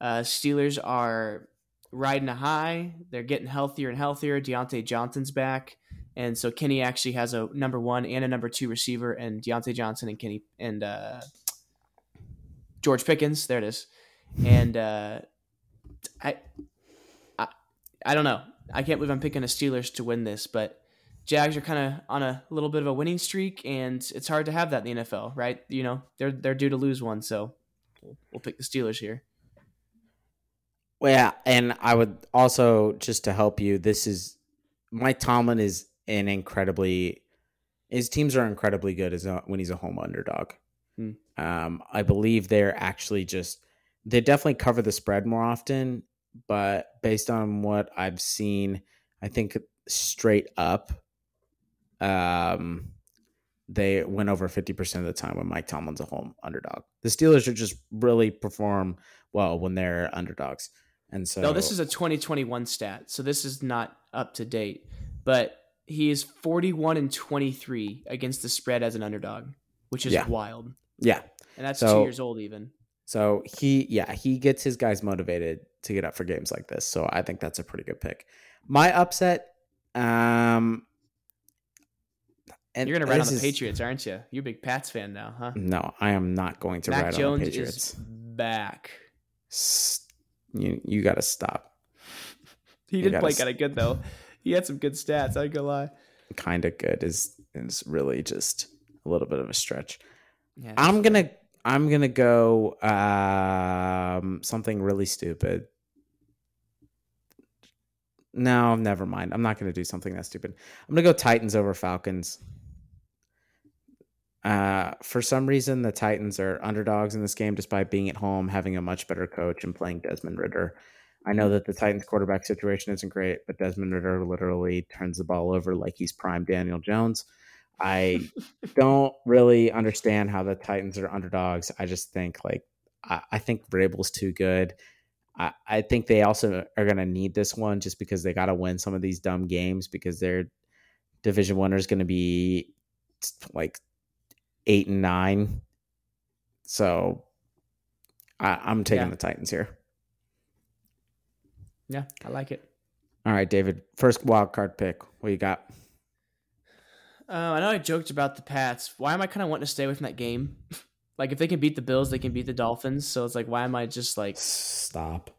Uh, Steelers are riding a high. They're getting healthier and healthier. Diontae Johnson's back, and so Kenny actually has a number one and a number two receiver, and Diontae Johnson and Kenny and uh, George Pickens. There it is, and uh, I, I, I don't know. I can't believe I'm picking the Steelers to win this, but Jags are kind of on a little bit of a winning streak, and it's hard to have that in the NFL, right? You know, they're they're due to lose one, so we'll, we'll pick the Steelers here. Well, yeah, and I would also just to help you. This is Mike Tomlin is an incredibly His teams are incredibly good as a, when he's a home underdog. Hmm. Um, I believe they're actually just they definitely cover the spread more often, but based on what I've seen, I think straight up, um, they win over fifty percent of the time when Mike Tomlin's a home underdog. The Steelers should just really perform well when they're underdogs, and so No, this is a 2021 stat, so this is not up to date. But he is 41 and 23 against the spread as an underdog, which is Yeah. wild, yeah. and that's So- two years old even. So he, yeah, he gets his guys motivated to get up for games like this. So I think that's a pretty good pick. My upset, um, and You're gonna ride on the is- Patriots, aren't you? You're a big Pats fan now, huh? No, I am not going to Mac ride Jones on the Patriots. is back. You you got to stop. He did play kind of good though. He had some good stats. I ain't gonna lie. Kind of good is is really just a little bit of a stretch. Yeah, I'm gonna I'm gonna go um something really stupid. No, never mind. I'm not gonna do something that stupid. I'm gonna go Titans over Falcons. Uh, for some reason, the Titans are underdogs in this game, despite being at home, having a much better coach, and playing Desmond Ridder. I know that the Titans quarterback situation isn't great, but Desmond Ridder literally turns the ball over like he's prime Daniel Jones. I don't really understand how the Titans are underdogs. I just think like I, I think Vrabel's too good. I, I think they also are going to need this one just because they got to win some of these dumb games because their division winner is going to be like eight and nine. So I, I'm taking Yeah. the Titans here. yeah, I like it. All right, David. First wild card pick. What you got? Uh, I know I joked about the Pats. Why am I kind of wanting to stay away from that game? like, if they can beat the Bills, they can beat the Dolphins. So it's like, why am I just like Stop.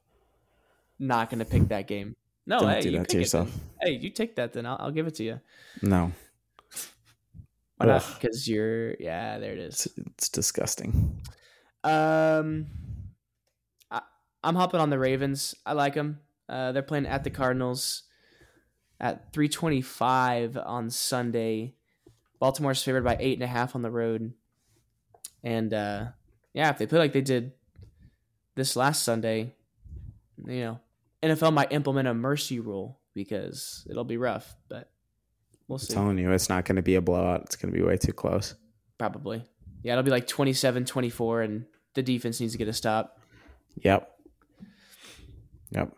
not going to pick that game? No, Don't hey, do you that to yourself. Hey, you take that then. I'll, I'll give it to you. No, Why not? Because you're yeah, there it is. it's, it's disgusting. Um, I, I'm hopping on the Ravens. I like them. Uh, they're playing at the Cardinals at 325 on Sunday. Baltimore's favored by eight and a half on the road. And uh, yeah, if they play like they did this last Sunday, you know, NFL might implement a mercy rule because it'll be rough, but we'll I'm telling you, it's not going to be a blowout. It's going to be way too close. Probably. Yeah, it'll be like 27 24, and the defense needs to get a stop. Yep. Yep.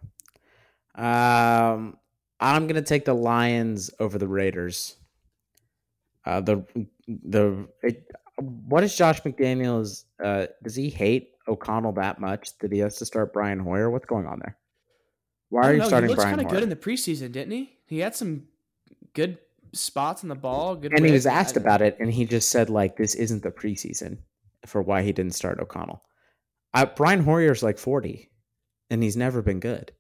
Um, I'm gonna take the Lions over the Raiders. Uh, the the it, what is Josh McDaniels? Uh, does he hate O'Connell that much that he has to start Brian Hoyer? What's going on there? Why are you know, starting He Brian kind of good in the preseason, didn't he? He had some good spots on the ball. Good and he was asked I- about it, and he just said like this isn't the preseason for why he didn't start O'Connell. Uh, Brian Hoyer's like forty, and he's never been good.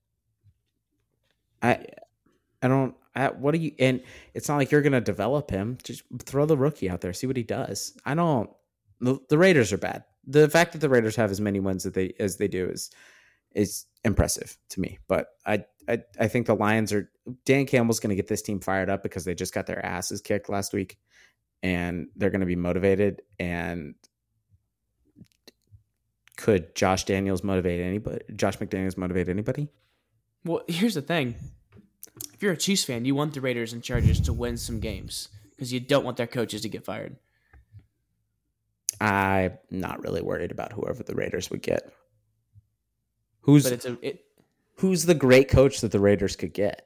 I, I don't. I, what do you? And it's not like you're gonna develop him. Just throw the rookie out there, see what he does. I don't. The, the Raiders are bad. The fact that the Raiders have as many wins that they as they do is is impressive to me. But I I, I think the Lions are Dan Campbell's going to get this team fired up because they just got their asses kicked last week, and they're going to be motivated. And could Josh Daniels motivate anybody? Josh McDaniels motivate anybody? Well, here's the thing: if you're a Chiefs fan, you want the Raiders and Chargers to win some games because you don't want their coaches to get fired. I'm not really worried about whoever the Raiders would get. Who's But it's a it. who's the great coach that the Raiders could get?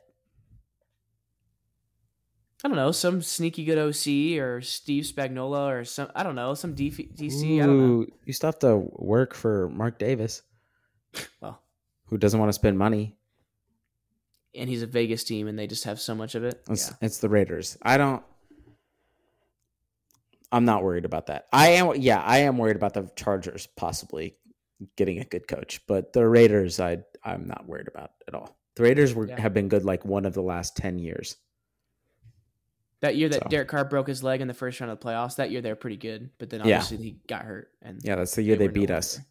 I don't know, some sneaky good OC or Steve Spagnuolo or some. I don't know, some DC. DC I don't know. You still have to work for Mark Davis, Well, who doesn't want to spend money. and he's a Vegas team, and they just have so much of it. It's, Yeah. it's the Raiders. I don't. I'm not worried about that. I am. Yeah, I am worried about the Chargers possibly getting a good coach, but the Raiders, I I'm not worried about at all. The Raiders were Yeah. have been good like one of the last ten years. That year that So. Derek Carr broke his leg in the first round of the playoffs, that year they were pretty good, but then Yeah. obviously he got hurt, and Yeah, that's the year they no beat us. longer.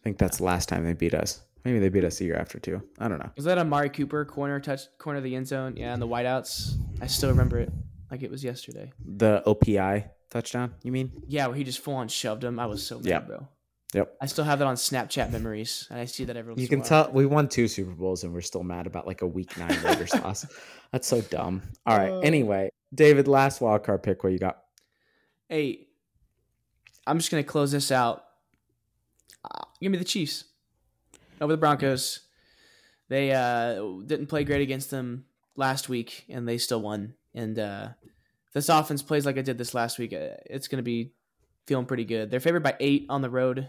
I think that's the last time they beat us. Maybe they beat us the year after too. I don't know. Was that a Amari Cooper corner touch corner of the end zone? Yeah, and the whiteouts. I still remember it. like it was yesterday. The OPI touchdown, you mean? Yeah, where he just full on shoved him. I was so mad, Yeah. bro. Yep. I still have that on Snapchat memories, and I see that everyone. You can tell we won two Super Bowls and we're still mad about like a week nine Raiders loss. That's so dumb. All right. Uh. Anyway, David, last wild card pick. What you got? Hey, I'm just gonna close this out. Uh, give me the Chiefs over the Broncos. They uh, didn't play great against them last week, and they still won. And uh, this offense plays like I did this last week, uh, it's gonna be feeling pretty good. They're favored by eight on the road.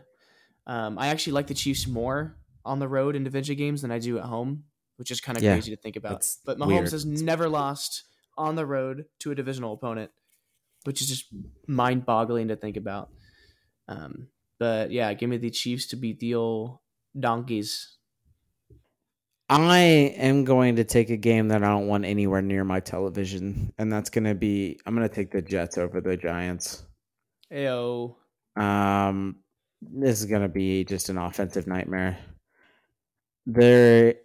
Um, I actually like the Chiefs more on the road in division games than I do at home, which is kind of Yeah, crazy to think about. But Mahomes weird. has never lost on the road to a divisional opponent, which is just mind-boggling to think about. Um, but yeah, give me the Chiefs to beat the old donkeys. I am going to take a game that I don't want anywhere near my television, and that's going to be I'm going to take the Jets over the Giants. Ayo. Um, this is going to be just an offensive nightmare. There,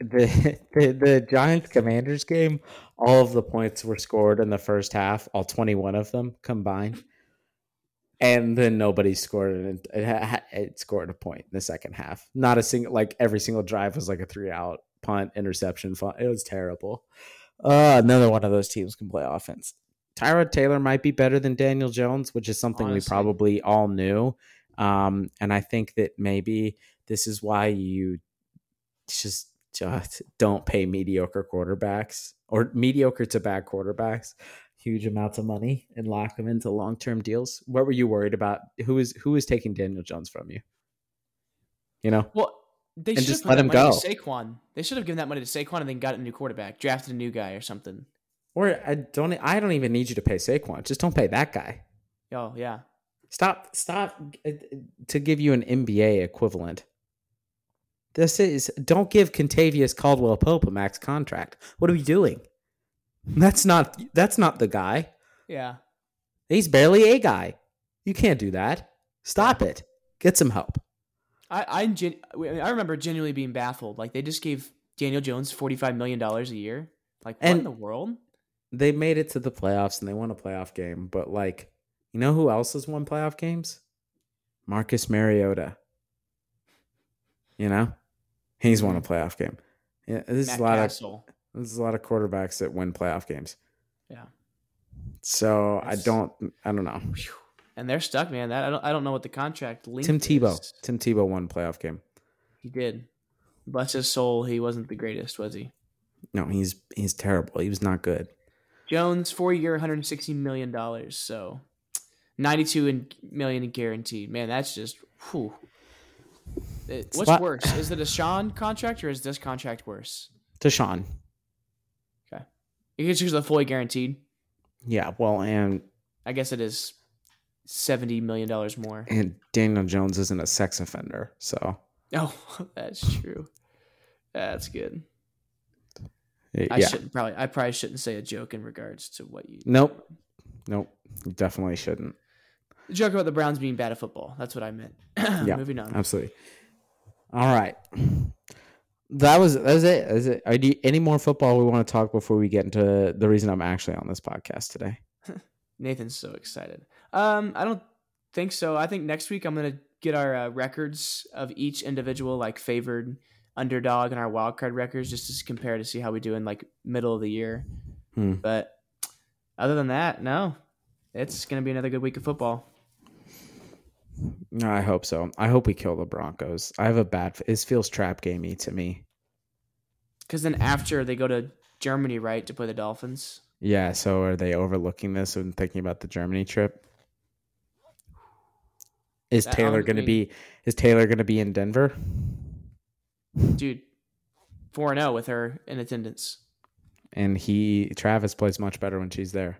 the, the the Giants Commanders game, all of the points were scored in the first half, all 21 of them combined. And then nobody scored it. It, it scored a point in the second half. Not a single, like every single drive was like a three out punt, interception. It was terrible. Uh, another one of those teams can play offense. Tyrod Taylor might be better than Daniel Jones, which is something Honestly. we probably all knew. Um, and I think that maybe this is why you just just don't pay mediocre quarterbacks or mediocre to bad quarterbacks huge amounts of money and lock them into long term deals. What were you worried about? Who is who is taking Daniel Jones from you? You know, Well, they should just have let him go. to Saquon. They should have given that money to Saquon and then got a new quarterback, drafted a new guy or something. or I don't I don't even need you to pay Saquon. Just don't pay that guy. Oh yeah, Stop stop uh, to give you an NBA equivalent. This is don't give Kentavious Caldwell Pope a max contract. What are we doing? That's not that's not the guy. yeah. He's barely a guy. You can't do that. Stop it. Get some help. I I, I remember genuinely being baffled. Like they just gave Daniel Jones forty five million dollars a year. Like what in the world? They made it to the playoffs and they won a playoff game, but like, you know who else has won playoff games? Marcus Mariota. You know? He's won a mm-hmm. playoff game. Yeah, this is a lot Castle. of this is a lot of quarterbacks that win playoff games. Yeah. So I don't I don't know. And they're stuck, man. That I don't I don't know what the contract length Tim Tebow. is. Tim Tebow won a playoff game. He did. Bless his soul, he wasn't the greatest, was he? No, he's he's terrible. He was not good. Jones, four year, 160 million dollars. So, 92 in, million in guaranteed. Man, that's just whew. It- what's lot- worse? Is it a Sean contract or is this contract worse? Deshaun. You can choose the fully guaranteed. Yeah, well, and I guess it is 70 million dollars more. and Daniel Jones isn't a sex offender, so Oh, that's true. That's good. yeah. I shouldn't probably. I probably shouldn't say a joke in regards to what you. Nope. Nope. You definitely shouldn't. The joke about the Browns being bad at football. That's what I meant. Yeah. Moving on. Absolutely. All right. That was that was it. That was it. Are you, any more football we want to talk before we get into the reason I'm actually on this podcast today? Nathan's so excited. Um, I don't think so. I think next week I'm gonna get our uh, records of each individual like favored underdog and our wild card records just to compare to see how we do in like middle of the year. Hmm. But other than that, no, it's gonna be another good week of football. I hope so. I hope we kill the Broncos. I have a bad. It feels trap gamey to me. Because then after they go to Germany, right, to play the Dolphins. Yeah. So are they overlooking this and thinking about the Germany trip? Is That- Taylor going to be? Is Taylor going to be in Denver? Dude, four and zero with her in attendance. and he Travis plays much better when she's there.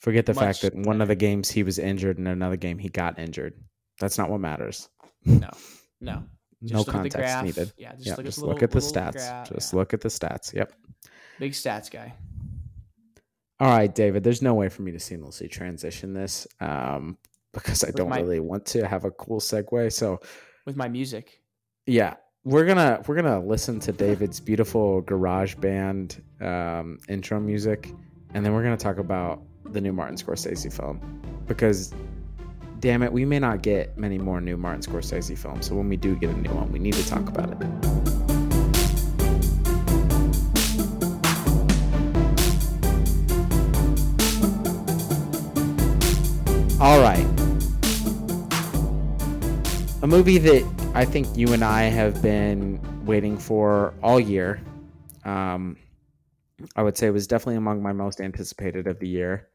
Forget the fact Much that one of the games he was injured and another game he got injured. That's not what matters. No, no. Just no look at the context needed. Yeah, just yeah, look just at the, look at the stats. graph. Just Yeah. look at the stats. Yep. Big stats guy. All right, David. There's no way for me to seamlessly transition this um, because I With don't my- really want to have a cool segue. So with my music. yeah, we're gonna we're gonna listen to David's beautiful garage band um, intro music, and then we're to talk about the new Martin Scorsese film because damn it, we may not get many more new Martin Scorsese films. So when we do get a new one, we need to talk about it. All right. A movie that I think you and I have been waiting for all year. Um, I would say was definitely among my most anticipated of the year.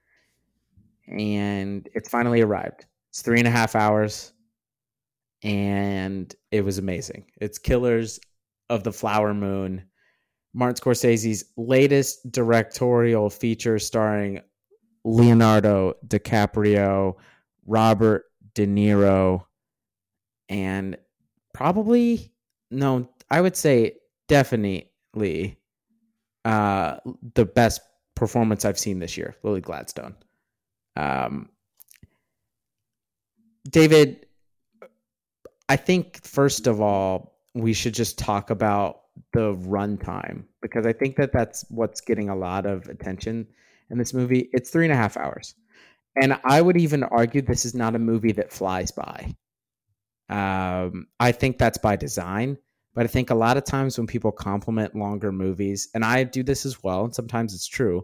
And it's finally arrived. It's three and a half hours, and it was amazing. It's Killers of the Flower Moon, Martin Scorsese's latest directorial feature starring Leonardo DiCaprio, Robert De Niro, and probably, no, I would say definitely uh, the best performance I've seen this year, Lily Gladstone. Um, David, I think first of all, we should just talk about the runtime because I think that that's what's getting a lot of attention in this movie. It's three and a half hours. And I would even argue this is not a movie that flies by. Um, I think that's by design. But I think a lot of times when people compliment longer movies, and I do this as well, and sometimes it's true,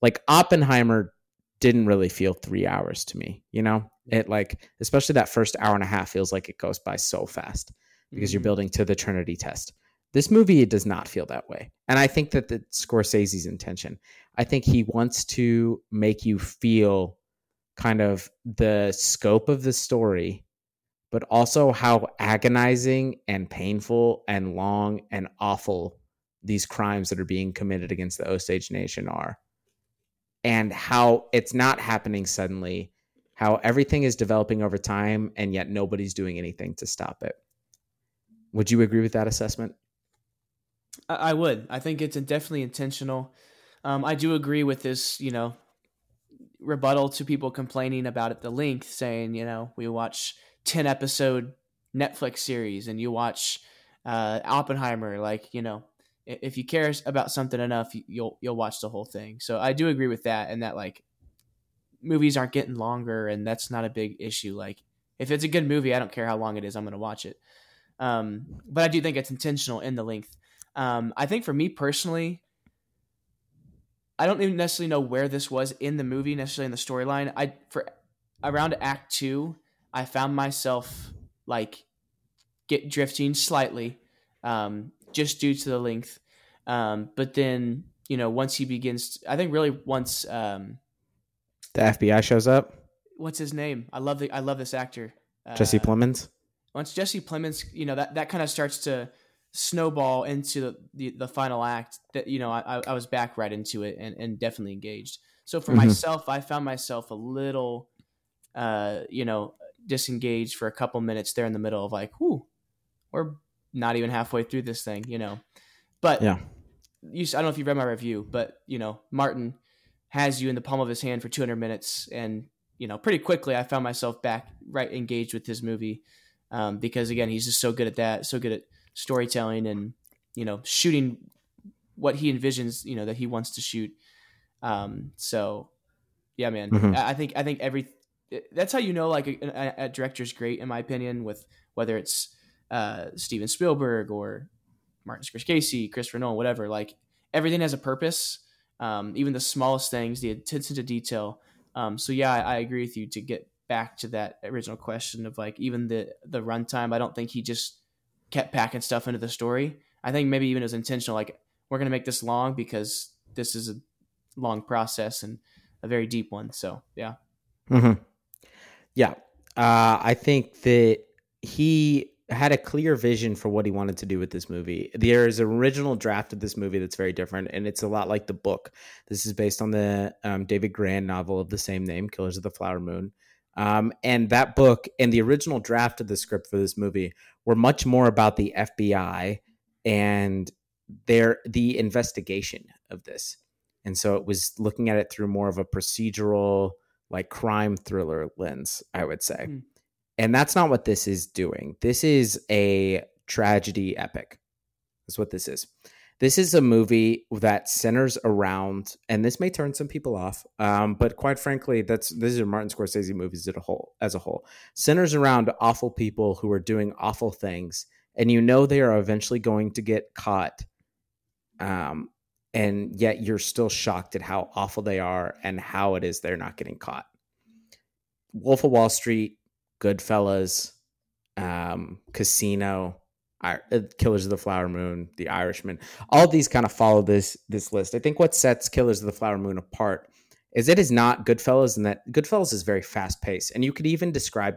like Oppenheimer didn't really feel three hours to me. You know, it like especially that first hour and a half feels like it goes by so fast because mm-hmm. you're building to the Trinity test. This movie it does not feel that way, and I think that the Scorsese's intention. I think he wants to make you feel kind of the scope of the story, but also how agonizing and painful and long and awful these crimes that are being committed against the Osage Nation are and how it's not happening suddenly, how everything is developing over time, and yet nobody's doing anything to stop it. Would you agree with that assessment? I would. I think it's definitely intentional. Um, I do agree with this, you know, rebuttal to people complaining about it, the length, saying, you know, we watch 10 episode Netflix series and you watch uh, Oppenheimer, like, you know, if you care about something enough, you'll you'll watch the whole thing. So I do agree with that, and that like movies aren't getting longer, and that's not a big issue. Like if it's a good movie, I don't care how long it is, I'm going to watch it. Um, but I do think it's intentional in the length. Um, I think for me personally, I don't even necessarily know where this was in the movie, necessarily in the storyline. I for around Act Two, I found myself like get drifting slightly. Um, just due to the length. Um, but then you know once he begins, I think really once um, the FBI shows up. What's his name? I love the I love this actor. Jesse uh, Plemons. Once Jesse Plemons, you know that that kind of starts to snowball into the, the, the final act. That you know I I was back right into it and and definitely engaged. So for mm-hmm. myself, I found myself a little, uh, you know, disengaged for a couple minutes there in the middle of like, whoo, we're not even halfway through this thing, you know. But yeah, you, I don't know if you read my review, but you know, Martin has you in the palm of his hand for 200 minutes, and you know, pretty quickly I found myself back right engaged with his movie um, because again, he's just so good at that, so good at storytelling and you know, shooting what he envisions, you know, that he wants to shoot. Um, so yeah, man, mm-hmm. I think I think every that's how you know like a, a, a director's great in my opinion with whether it's uh, Steven Spielberg or Martin Scorsese, Christopher Nolan, whatever. Like everything has a purpose. Um, even the smallest things, the attention to detail. Um, so yeah, I, I, agree with you to get back to that original question of like even the the runtime. I don't think he just kept packing stuff into the story. I think maybe even it was intentional. Like we're gonna make this long because this is a long process and a very deep one. So yeah. Mm-hmm. Yeah, uh, I think that he had a clear vision for what he wanted to do with this movie. There is an original draft of this movie that's very different, and it's a lot like the book. This is based on the um, David Grann novel of the same name, Killers of the Flower Moon. Um, and that book and the original draft of the script for this movie were much more about the FBI and their the investigation of this. And so it was looking at it through more of a procedural, like crime thriller lens, I would say. Mm. And that's not what this is doing. This is a tragedy epic. That's what this is. This is a movie that centers around, and this may turn some people off, um, but quite frankly, that's these are Martin Scorsese movies as a whole. As a whole, centers around awful people who are doing awful things, and you know they are eventually going to get caught. Um, and yet you're still shocked at how awful they are and how it is they're not getting caught. Wolf of Wall Street, Goodfellas, um, Casino, uh, Killers of the Flower Moon, The Irishman. All these kind of follow this this list. I think what sets Killers of the Flower Moon apart is it is not Goodfellas, and that Goodfellas is very fast paced, and you could even describe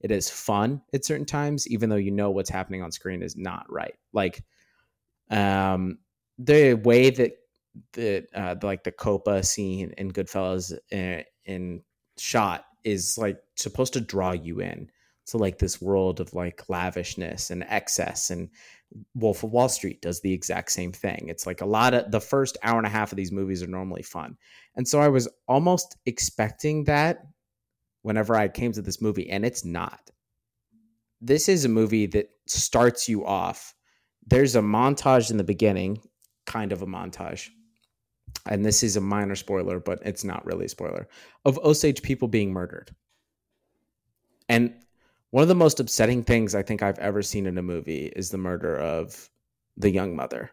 it as fun at certain times, even though you know what's happening on screen is not right. Like, um, the way that the, uh, like the Copa scene in Goodfellas in, uh, in shot is like supposed to draw you in to like this world of like lavishness and excess and Wolf of Wall Street does the exact same thing. It's like a lot of the first hour and a half of these movies are normally fun. And so I was almost expecting that whenever I came to this movie and it's not. This is a movie that starts you off. There's a montage in the beginning, kind of a montage. And this is a minor spoiler, but it's not really a spoiler of Osage people being murdered. And one of the most upsetting things I think I've ever seen in a movie is the murder of the young mother.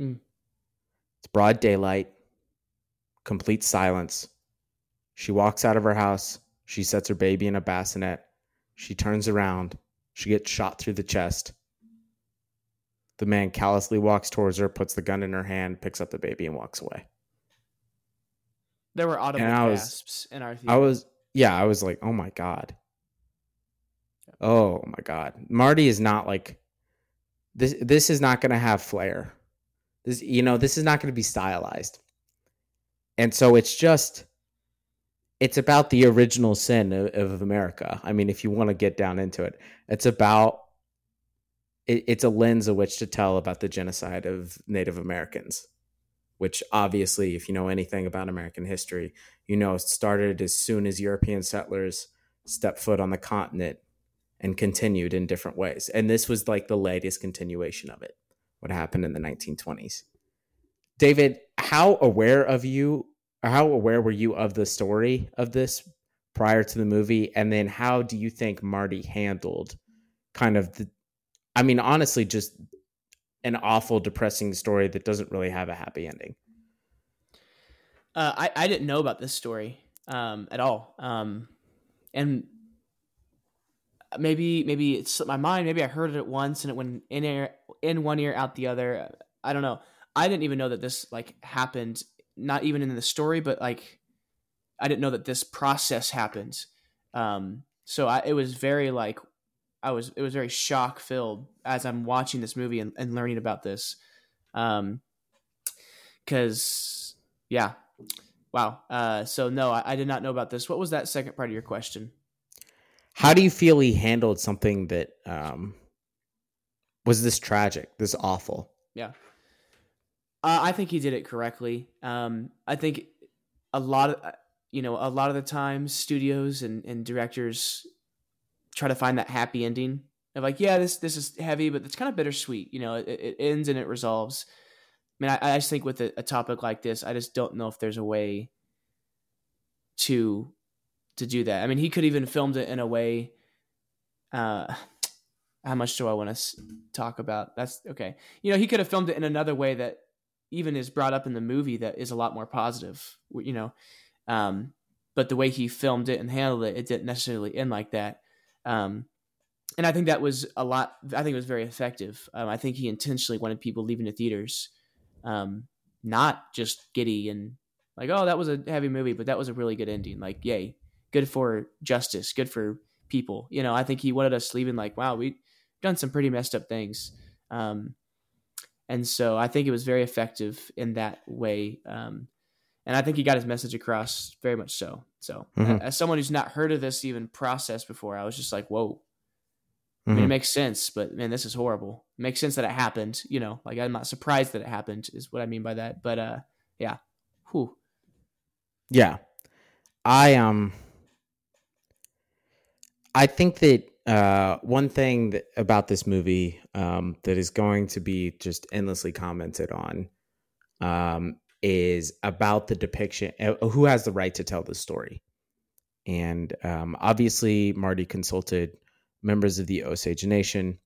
Mm. It's broad daylight, complete silence. She walks out of her house. She sets her baby in a bassinet. She turns around. She gets shot through the chest. The man callously walks towards her, puts the gun in her hand, picks up the baby, and walks away. There were audible gasps in our theater. I was, yeah, I was like, oh my God. Oh my god, Marty is not like this. This is not going to have flair. This, you know, this is not going to be stylized, and so it's just it's about the original sin of, of America. I mean, if you want to get down into it, it's about it, it's a lens of which to tell about the genocide of Native Americans, which obviously, if you know anything about American history, you know started as soon as European settlers stepped foot on the continent and continued in different ways. And this was like the latest continuation of it, what happened in the 1920s. David, how aware of you, how aware were you of the story of this prior to the movie? And then how do you think Marty handled kind of the, I mean, honestly, just an awful, depressing story that doesn't really have a happy ending? Uh, I, I didn't know about this story um, at all. Um, and maybe maybe it slipped my mind. Maybe I heard it once and it went in air in one ear out the other. I don't know. I didn't even know that this like happened. Not even in the story, but like I didn't know that this process happened. Um, so I, it was very like I was it was very shock filled as I'm watching this movie and, and learning about this. Um, because yeah, wow. Uh, so no, I, I did not know about this. What was that second part of your question? How do you feel he handled something that um, was this tragic, this awful? Yeah. Uh, I think he did it correctly. Um, I think a lot of you know a lot of the times studios and, and directors try to find that happy ending of like yeah this this is heavy but it's kind of bittersweet you know it, it ends and it resolves i mean i, I just think with a, a, topic like this i just don't know if there's a way to to do that. I mean, he could even filmed it in a way. Uh, how much do I want to talk about? That's okay. You know, he could have filmed it in another way that even is brought up in the movie that is a lot more positive. You know, um, but the way he filmed it and handled it, it didn't necessarily end like that. Um, and I think that was a lot. I think it was very effective. Um, I think he intentionally wanted people leaving the theaters, um, not just giddy and like, oh, that was a heavy movie, but that was a really good ending. Like, yay, good for justice, good for people. You know, I think he wanted us leaving like, wow, we've done some pretty messed up things. Um, and so I think it was very effective in that way. Um, and I think he got his message across very much so. So mm-hmm. as someone who's not heard of this even process before, I was just like, whoa. Mm-hmm. I mean, it mm-hmm. makes sense, but man, this is horrible. It makes sense that it happened. You know, like I'm not surprised that it happened is what I mean by that. But uh, yeah, whew. Yeah, I um, I think that uh, one thing that, about this movie um, that is going to be just endlessly commented on um, is about the depiction. Uh, who has the right to tell the story? And um, obviously, Marty consulted members of the Osage Nation,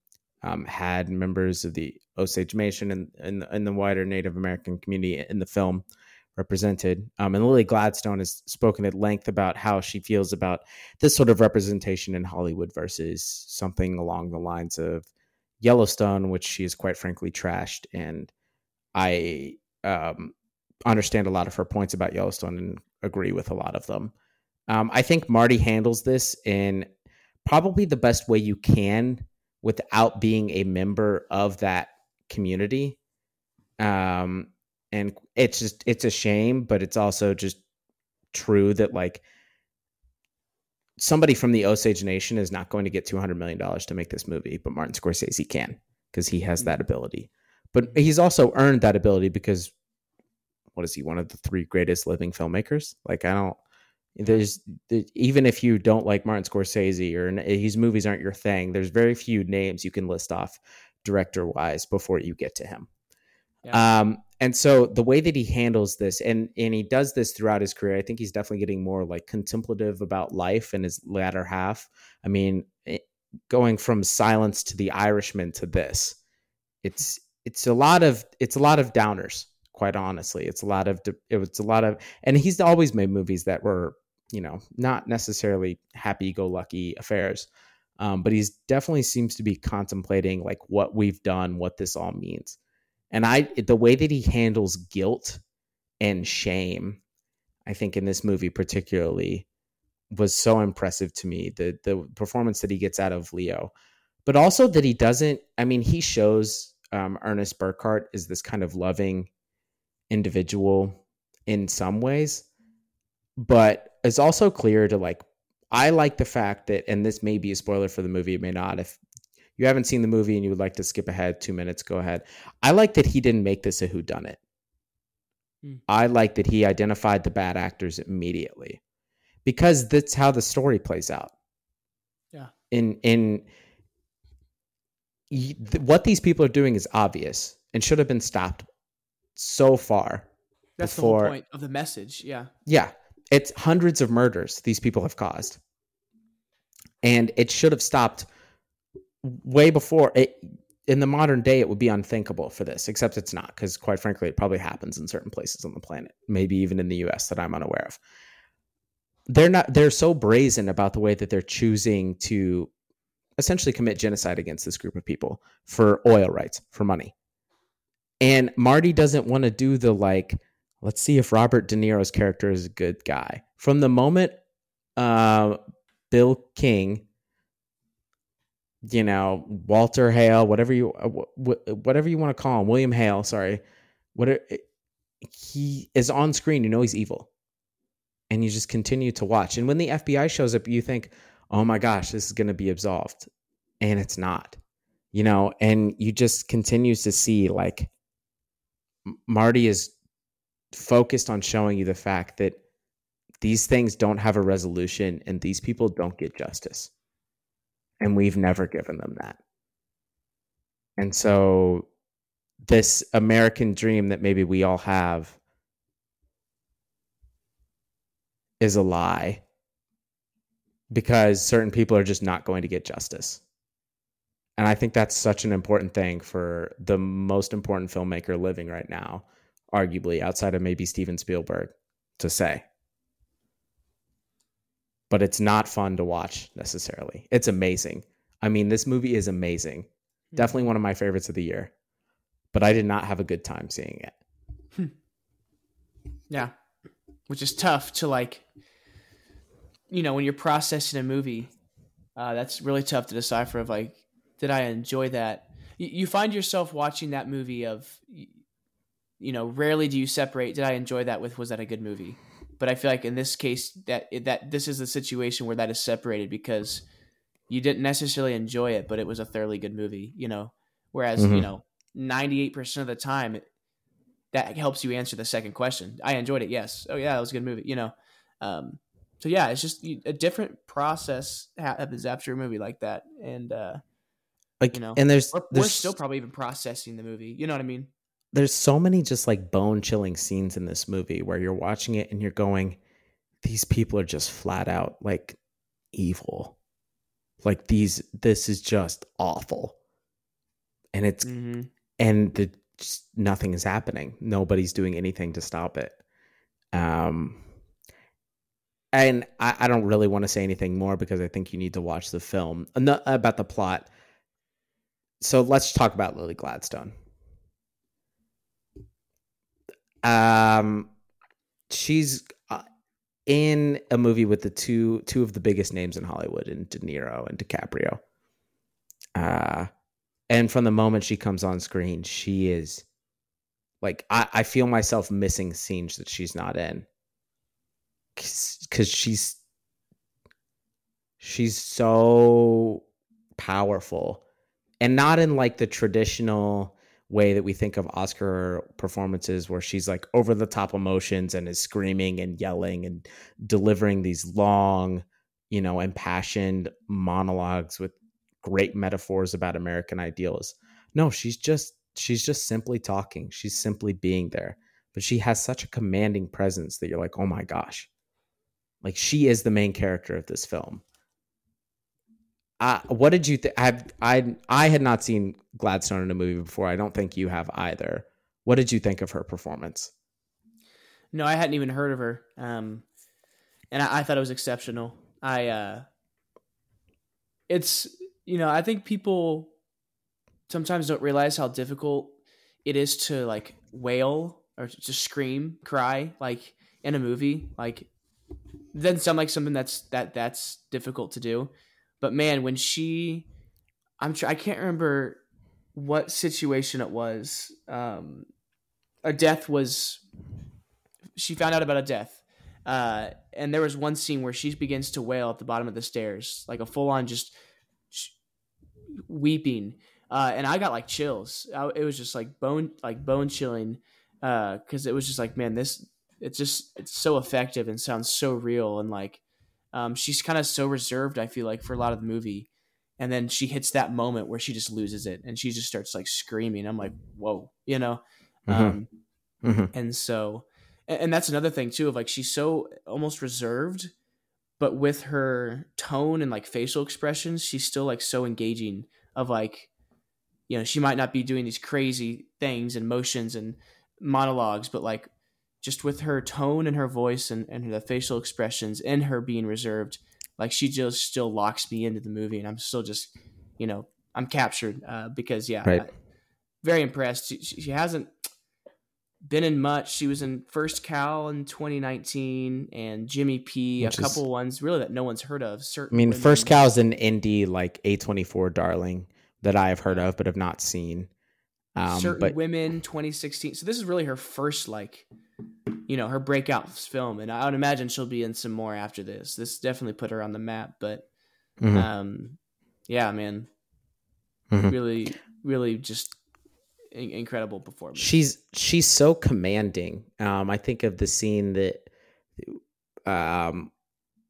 um, had members of the Osage Nation and, and the wider Native American community in the film represented. Um, and Lily Gladstone has spoken at length about how she feels about this sort of representation in Hollywood versus something along the lines of Yellowstone, which she has quite frankly trashed. And I um, understand a lot of her points about Yellowstone and agree with a lot of them. Um, I think Marty handles this in probably the best way you can without being a member of that community. Um, and it's just it's a shame, but it's also just true that like somebody from the Osage Nation is not going to get two hundred million dollars to make this movie, but Martin Scorsese can because he has that ability. But he's also earned that ability because what is he? One of the three greatest living filmmakers. Like I don't. There's even if you don't like Martin Scorsese or his movies aren't your thing, there's very few names you can list off director wise before you get to him. Yeah. Um, and so the way that he handles this, and and he does this throughout his career, I think he's definitely getting more like contemplative about life in his latter half. I mean, it, going from Silence to The Irishman to this, it's it's a lot of it's a lot of downers. Quite honestly, it's a lot of it's a lot of, and he's always made movies that were you know not necessarily happy-go-lucky affairs. Um, but he's definitely seems to be contemplating like what we've done, what this all means. And I the way that he handles guilt and shame, I think in this movie particularly was so impressive to me. The the performance that he gets out of Leo, but also that he doesn't. I mean, he shows um, Ernest Burkhart is this kind of loving individual in some ways, but it's also clear to like. I like the fact that, and this may be a spoiler for the movie, it may not. If you haven't seen the movie and you would like to skip ahead two minutes, go ahead. I like that he didn't make this a who done it. Hmm. I like that he identified the bad actors immediately because that's how the story plays out. Yeah. In in what these people are doing is obvious and should have been stopped so far. That's before, the whole point of the message. Yeah. Yeah. It's hundreds of murders these people have caused. And it should have stopped way before it in the modern day it would be unthinkable for this except it's not because quite frankly it probably happens in certain places on the planet maybe even in the us that i'm unaware of they're not they're so brazen about the way that they're choosing to essentially commit genocide against this group of people for oil rights for money and marty doesn't want to do the like let's see if robert de niro's character is a good guy from the moment uh, bill king you know Walter Hale, whatever you uh, whatever you want to call him, William Hale. Sorry, what he is on screen. You know he's evil, and you just continue to watch. And when the FBI shows up, you think, "Oh my gosh, this is going to be absolved," and it's not. You know, and you just continues to see like Marty is focused on showing you the fact that these things don't have a resolution and these people don't get justice and we've never given them that. And so this American dream that maybe we all have is a lie because certain people are just not going to get justice. And I think that's such an important thing for the most important filmmaker living right now, arguably outside of maybe Steven Spielberg, to say but it's not fun to watch necessarily. It's amazing. I mean, this movie is amazing. Hmm. Definitely one of my favorites of the year. But I did not have a good time seeing it. Hmm. Yeah. Which is tough to like you know, when you're processing a movie, uh, that's really tough to decipher of like, did I enjoy that? You, find yourself watching that movie of you know, rarely do you separate did I enjoy that with was that a good movie? But I feel like in this case that that this is a situation where that is separated because you didn't necessarily enjoy it, but it was a thoroughly good movie, you know. Whereas mm-hmm. you know, ninety eight percent of the time, that helps you answer the second question. I enjoyed it, yes. Oh yeah, it was a good movie, you know. Um, so yeah, it's just a different process happens after a movie like that, and uh, like you know, and there's, we're, there's we're still probably even processing the movie. You know what I mean? There's so many just like bone chilling scenes in this movie where you're watching it and you're going, these people are just flat out like evil. Like these, this is just awful, and it's mm-hmm. and the just nothing is happening. Nobody's doing anything to stop it. Um, and I, I don't really want to say anything more because I think you need to watch the film about the plot. So let's talk about Lily Gladstone. Um, she's uh, in a movie with the two two of the biggest names in Hollywood, in De Niro and DiCaprio. Uh, and from the moment she comes on screen, she is like I, I feel myself missing scenes that she's not in because she's she's so powerful and not in like the traditional way that we think of Oscar performances where she's like over the top emotions and is screaming and yelling and delivering these long, you know, impassioned monologues with great metaphors about American ideals. No, she's just she's just simply talking. She's simply being there. But she has such a commanding presence that you're like, "Oh my gosh." Like she is the main character of this film. Uh, what did you think? I I I had not seen Gladstone in a movie before. I don't think you have either. What did you think of her performance? No, I hadn't even heard of her, um, and I, I thought it was exceptional. I uh, it's you know I think people sometimes don't realize how difficult it is to like wail or to scream, cry like in a movie. Like doesn't sound like something that's that that's difficult to do. But man, when she, I'm sure I can't remember what situation it was. Um, a death was. She found out about a death, uh, and there was one scene where she begins to wail at the bottom of the stairs, like a full on just weeping. Uh, and I got like chills. I, it was just like bone, like bone chilling, because uh, it was just like, man, this it's just it's so effective and sounds so real and like um, she's kind of so reserved i feel like for a lot of the movie and then she hits that moment where she just loses it and she just starts like screaming i'm like whoa you know mm-hmm. Um, mm-hmm. and so and, and that's another thing too of like she's so almost reserved but with her tone and like facial expressions she's still like so engaging of like you know she might not be doing these crazy things and motions and monologues but like just with her tone and her voice and, and the facial expressions and her being reserved, like she just still locks me into the movie, and I'm still just, you know, I'm captured uh, because yeah, right. I, very impressed. She, she, hasn't been in much. She was in First Cow in 2019 and Jimmy P. Which a couple is, ones really that no one's heard of. I mean, women. First Cow is an indie like A24 darling that I have heard of but have not seen. Um, Certain but, Women 2016. So this is really her first like you know her breakout film and i would imagine she'll be in some more after this this definitely put her on the map but mm-hmm. um yeah man mm-hmm. really really just in- incredible performance she's she's so commanding um i think of the scene that um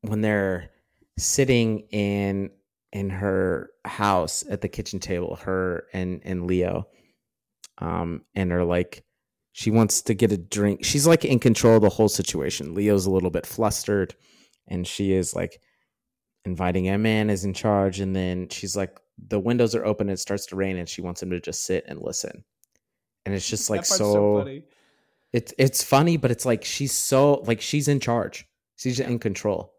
when they're sitting in in her house at the kitchen table her and and leo um and are like she wants to get a drink. She's like in control of the whole situation. Leo's a little bit flustered and she is like inviting him in, is in charge. And then she's like, the windows are open, it starts to rain, and she wants him to just sit and listen. And it's just like so, so funny. It's it's funny, but it's like she's so like she's in charge. She's in control.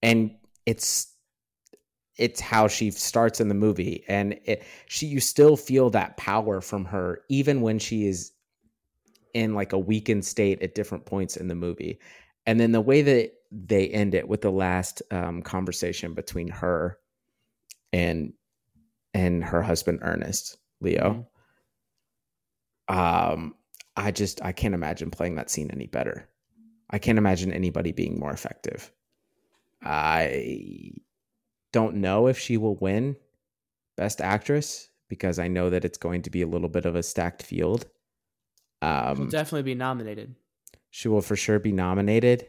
And it's it's how she starts in the movie and it she you still feel that power from her even when she is in like a weakened state at different points in the movie. And then the way that they end it with the last um, conversation between her and and her husband Ernest Leo. Mm-hmm. Um, I just I can't imagine playing that scene any better. I can't imagine anybody being more effective. I don't know if she will win Best Actress because I know that it's going to be a little bit of a stacked field. Um, She'll definitely be nominated. She will for sure be nominated.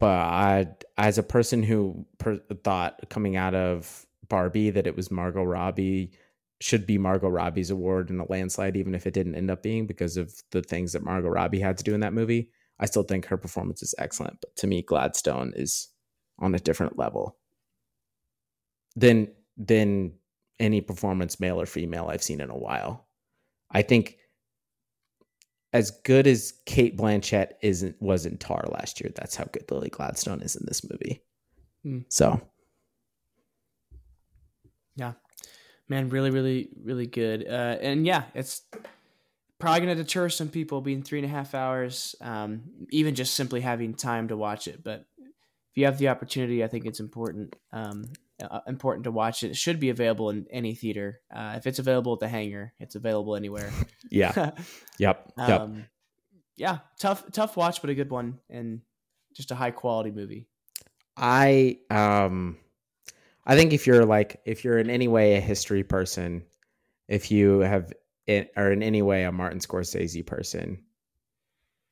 but I, as a person who per- thought coming out of Barbie that it was Margot Robbie should be Margot Robbie's award in a landslide, even if it didn't end up being because of the things that Margot Robbie had to do in that movie. I still think her performance is excellent, but to me, Gladstone is on a different level than than any performance, male or female, I've seen in a while. I think as good as Cate Blanchett isn't was in Tár last year, that's how good Lily Gladstone is in this movie. Mm. So, yeah, man, really, really, really good. Uh, and yeah, it's probably going to deter some people being three and a half hours, um, even just simply having time to watch it. But if you have the opportunity, I think it's important. Um, uh, important to watch it. It should be available in any theater. Uh, if it's available at the hangar, it's available anywhere. yeah. yep. Yep. Um, yeah. Tough, tough watch, but a good one and just a high quality movie. I, um, I think if you're like, if you're in any way a history person, if you have, it, are in any way a Martin Scorsese person,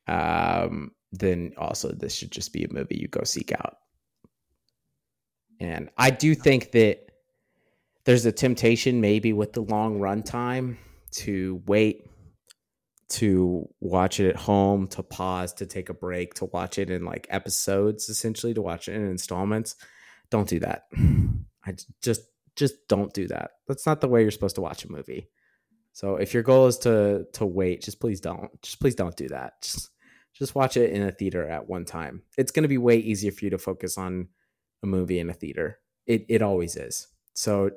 um, then also this should just be a movie you go seek out. And I do think that there's a temptation, maybe with the long run time, to wait to watch it at home, to pause, to take a break, to watch it in like episodes, essentially, to watch it in installments. Don't do that. I just just don't do that. That's not the way you're supposed to watch a movie. So if your goal is to to wait, just please don't. Just please don't do that. Just just watch it in a theater at one time. It's going to be way easier for you to focus on a movie in a theater. It it always is. So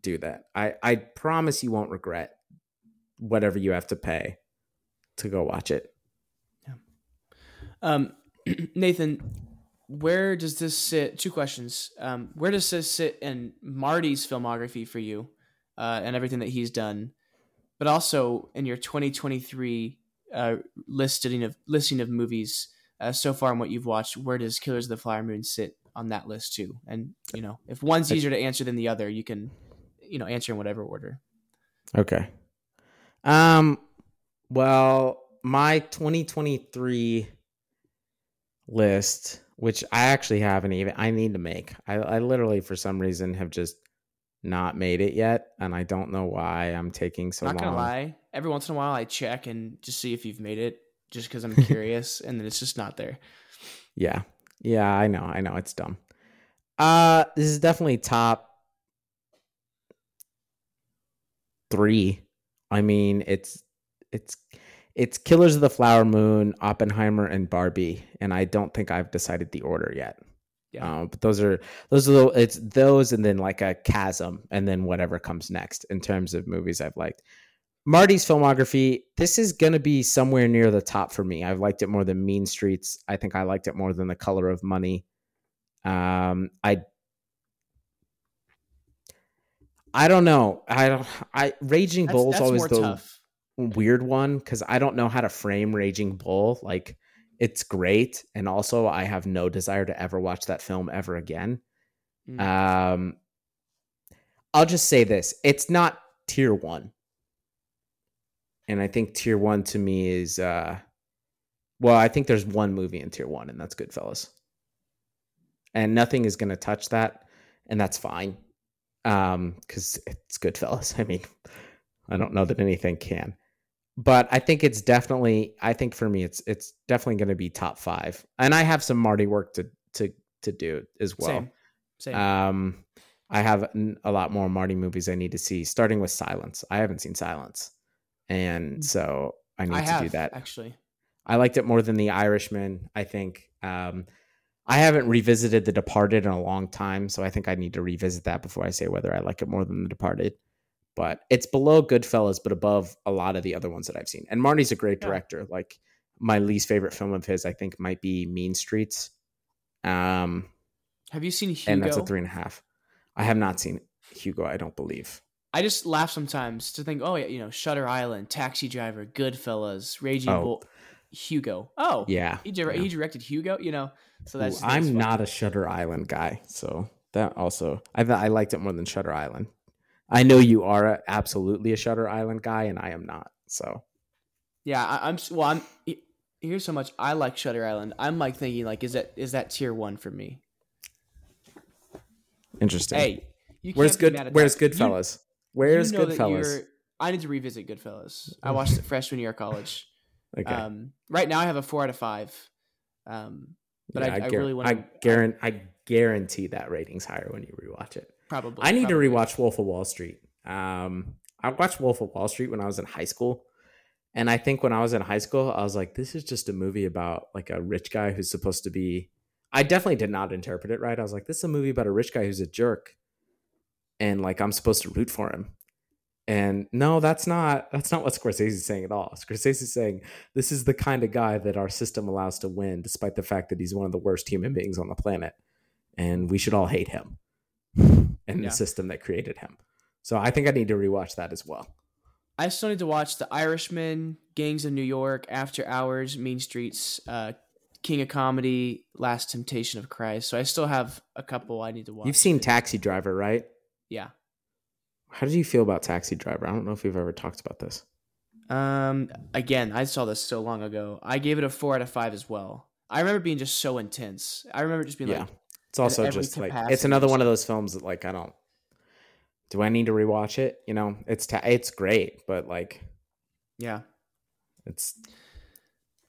do that. I I promise you won't regret whatever you have to pay to go watch it. Yeah. Um, Nathan, where does this sit? Two questions. Um, where does this sit in Marty's filmography for you, uh, and everything that he's done, but also in your 2023 uh, listing of listing of movies uh, so far and what you've watched? Where does Killers of the Flower Moon sit on that list too. And you know, if one's easier to answer than the other, you can, you know, answer in whatever order. Okay. Um. Well, my 2023 list, which I actually haven't even, I need to make. I, I literally, for some reason, have just not made it yet, and I don't know why I'm taking so not long. Not gonna lie, every once in a while I check and just see if you've made it, just because I'm curious, and then it's just not there. Yeah, yeah, I know, I know, it's dumb. Uh, this is definitely top three. I mean, it's it's it's Killers of the Flower Moon, Oppenheimer, and Barbie, and I don't think I've decided the order yet. Yeah, um, but those are those are the, it's those, and then like a chasm, and then whatever comes next in terms of movies I've liked. Marty's filmography, this is going to be somewhere near the top for me. I've liked it more than Mean Streets. I think I liked it more than The Color of Money. Um, I I don't know. I don't. I Raging that's, Bull's that's always the tough. weird one because I don't know how to frame Raging Bull. Like it's great, and also I have no desire to ever watch that film ever again. Mm. Um, I'll just say this: it's not tier one and I think tier one to me is uh well, I think there's one movie in tier one, and that's Goodfellas. And nothing is gonna touch that, and that's fine. Um, because it's Goodfellas. I mean, I don't know that anything can. But I think it's definitely I think for me it's it's definitely gonna be top five. And I have some Marty work to to to do as well. Same. Same. Um I have a lot more Marty movies I need to see, starting with Silence. I haven't seen Silence and mm. so I need I to have, do that. Actually, I liked it more than The Irishman. I think um, I haven't revisited The Departed in a long time, so I think I need to revisit that before I say whether I like it more than The Departed. But it's below Goodfellas, but above a lot of the other ones that I've seen. And Marty's a great director. Like my least favorite film of his, I think, might be Mean Streets. Um, have you seen Hugo? And that's a three and a half. I have not seen Hugo. I don't believe. I just laugh sometimes to think, oh yeah, you know, Shutter Island, Taxi Driver, Goodfellas, Raging oh. Bull, Hugo. Oh yeah, he, di- yeah. he directed Hugo. You know, so that's. Ooh, I'm not a Shutter Island guy, so that also I I liked it more than Shutter Island. I know you are a, absolutely a Shutter Island guy, and I am not. So. Yeah, I, am Well, I'm. here's so much I like Shutter Island. I'm like thinking like, is that is that tier one for me? Interesting. Hey, you where's good? Where's Goodfellas? Where's you know Goodfellas? I need to revisit Goodfellas. I watched it freshman year of college. Okay. Um, right now I have a four out of five. Um, but I- I guar- really wanna- I guarantee. I guarantee that rating's higher when you rewatch it. probably. I need probably. to rewatch Wolf of Wall Street. Um, I watched Wolf of Wall Street when I was in high school, and I think when I was in high school, I was like, "This is just a movie about like a rich guy who's supposed to be." I definitely did not interpret it right. I was like, "This is a movie about a rich guy who's a jerk," and like I'm supposed to root for him. And no, that's not that's not what Scorsese's saying at all. Scorsese's saying this is the kind of guy that our system allows to win, despite the fact that he's one of the worst human beings on the planet, and we should all hate him and Yeah. the system that created him. So I think I need to rewatch that as well. I still need to watch The Irishman, Gangs of New York, After Hours, Mean Streets, uh, King of Comedy, Last Temptation of Christ. So I still have a couple I need to watch. You've seen Taxi Driver, right? Yeah. How did you feel about Taxi Driver? I don't know if we've ever talked about this. Um. Again, I saw this so long ago. I gave it a four out of five as well. I remember being just so intense. I remember just being Yeah. like, It's also just like it's another one of those films that like I don't. Do I need to rewatch it? You know, it's ta- it's great, but like yeah, it's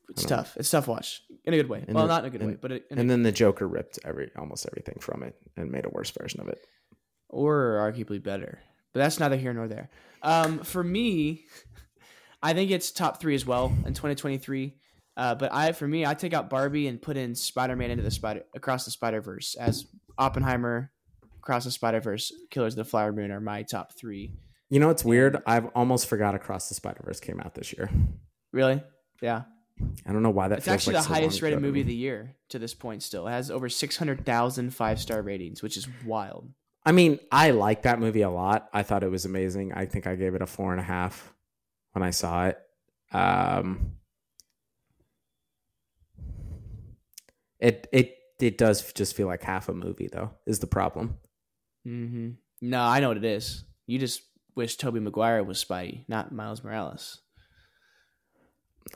it's tough. It's tough watch in a good way. And well, not in a good and- way, but it, in a, and then the Joker ripped every almost everything from it and made a worse version of it. Or arguably better. But that's neither here nor there. Um, for me, I think it's top three as well in 2023. Uh, but I, for me, I take out Barbie and put in Spider-Man into the spider across the Spider Verse as Oppenheimer, Across the Spider Verse, Killers of the Flower Moon are my top three. You know what's weird? I've almost forgot Across the Spider Verse came out this year. Really? Yeah. I don't know why that. It's feels actually like the so highest rated movie of the year to this point. Still, it has over 600,000 five star ratings, which is wild. I mean, I like that movie a lot. I thought it was amazing. I think I gave it a four and a half when I saw it. Um, it it it does just feel like half a movie, though. Is the problem? hmm No, I know what it is. You just wish Tobey Maguire was Spidey, not Miles Morales.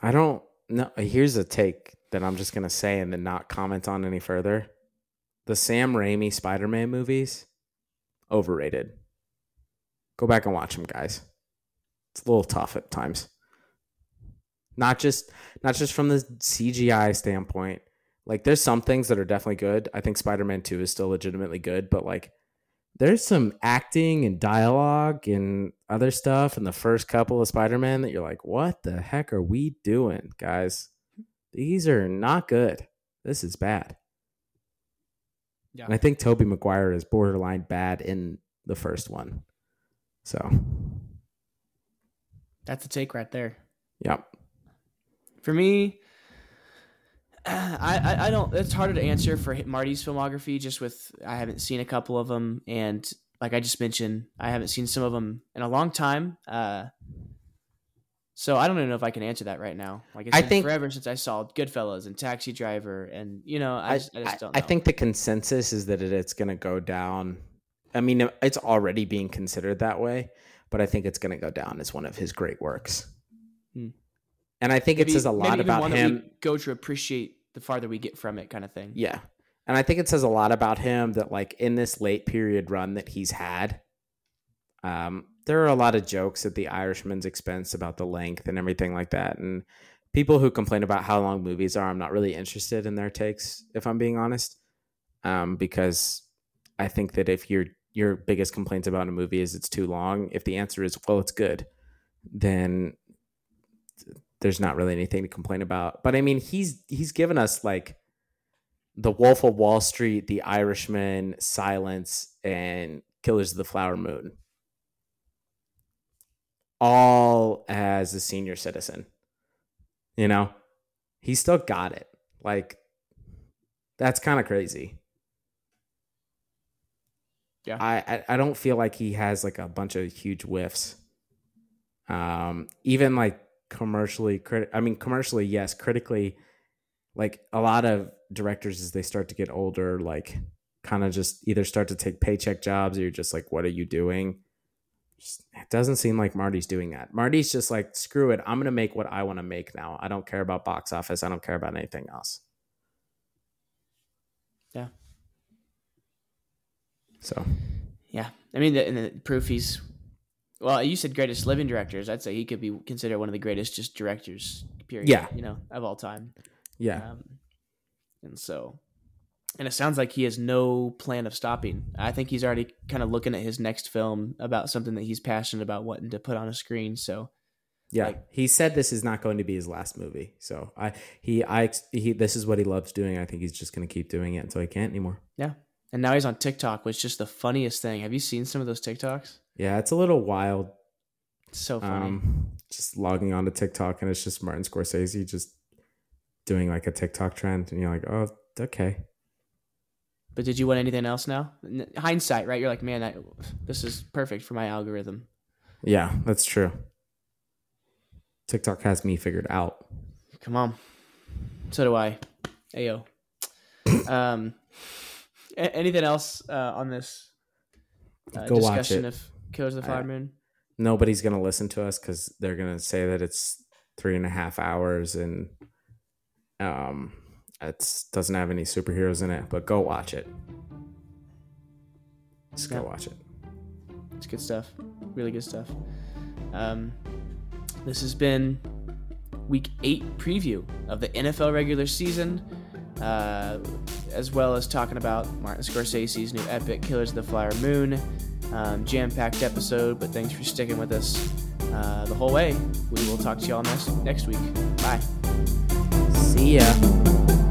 I don't know. Here's a take that I'm just gonna say and then not comment on any further. The Sam Raimi Spider-Man movies, overrated. Go back and watch them, guys. It's a little tough at times. Not just not just from the CGI standpoint. Like there's some things that are definitely good. I think Spider-Man 2 is still legitimately good, but like there's some acting and dialogue and other stuff in the first couple of Spider-Man that you're like, what the heck are we doing, guys? These are not good. This is bad. Yeah. And I think Tobey Maguire is borderline bad in the first one. So, That's a take right there. yep. For me, I, I I don't. It's harder to answer for Marty's filmography. Just with I haven't seen a couple of them, and like I just mentioned, I haven't seen some of them in a long time. Uh, so I don't even know if I can answer that right now. Like it's I been think- forever since I saw Goodfellas and Taxi Driver, and you know I I, just, I just don't. I Know. think the consensus is that it, it's going to go down. I mean, it's already being considered that way, but I think it's going to go down as one of his great works. Hmm. And I think maybe, it says a lot about him. Go to appreciate the farther we get from it, kind of thing. Yeah. And I think it says a lot about him that like in this late period run that he's had, um, there are a lot of jokes at the Irishman's expense about the length and everything like that. And people who complain about how long movies are, I'm not really interested in their takes, if I'm being honest. Um, because I think that if your your biggest complaints about a movie is it's too long, if the answer is well it's good, then there's not really anything to complain about. But I mean, he's he's given us like the Wolf of Wall Street, The Irishman, Silence, and Killers of the Flower Moon. All as a senior citizen. You know? He still got it. Like that's kind of crazy. Yeah. I, I I don't feel like he has like a bunch of huge whiffs. Um even like commercially crit I mean commercially yes, critically like a lot of directors as they start to get older like kind of just either start to take paycheck jobs or you're just like what are you doing it doesn't seem like Marty's doing that. Marty's just like, screw it. I'm gonna make what I want to make now. I don't care about box office. I don't care about anything else. Yeah. So Yeah, I mean, the, the proof he's well. You said greatest living directors. I'd say he could be considered one of the greatest just directors. Period. Yeah. you know, of all time. yeah, Um, and so, and it sounds like he has no plan of stopping. I think he's already kind of looking at his next film about something that he's passionate about wanting to put on a screen. So, yeah. like- he said this is not going to be his last movie. So I he I he this is what he loves doing. I think he's just gonna keep doing it until he can't anymore. yeah. And now he's on TikTok, which is just the funniest thing. Have you seen some of those TikToks? Yeah, it's a little wild. It's so funny. Um, just logging on to TikTok and it's just Martin Scorsese just doing like a TikTok trend, and you're like, oh, okay. But did you want anything else now? Hindsight, right? You're like, man, I, this is perfect for my algorithm. Yeah, that's true. TikTok has me figured out. Come on. So do I. Ayo. um, a- anything else uh, on this uh, Go watch discussion it. of Killers of the Flower Moon? Nobody's gonna listen to us because they're gonna say that it's three and a half hours and um, it doesn't have any superheroes in it. But go watch it. Just go Yeah. watch it. It's good stuff. Really good stuff. Um, this has been week eight preview of the NFL regular season, uh, as well as talking about Martin Scorsese's new epic Killers of the Flower Moon. Um, Jam packed episode, but thanks for sticking with us uh, the whole way. We will talk to y'all next, next week. Bye. See ya.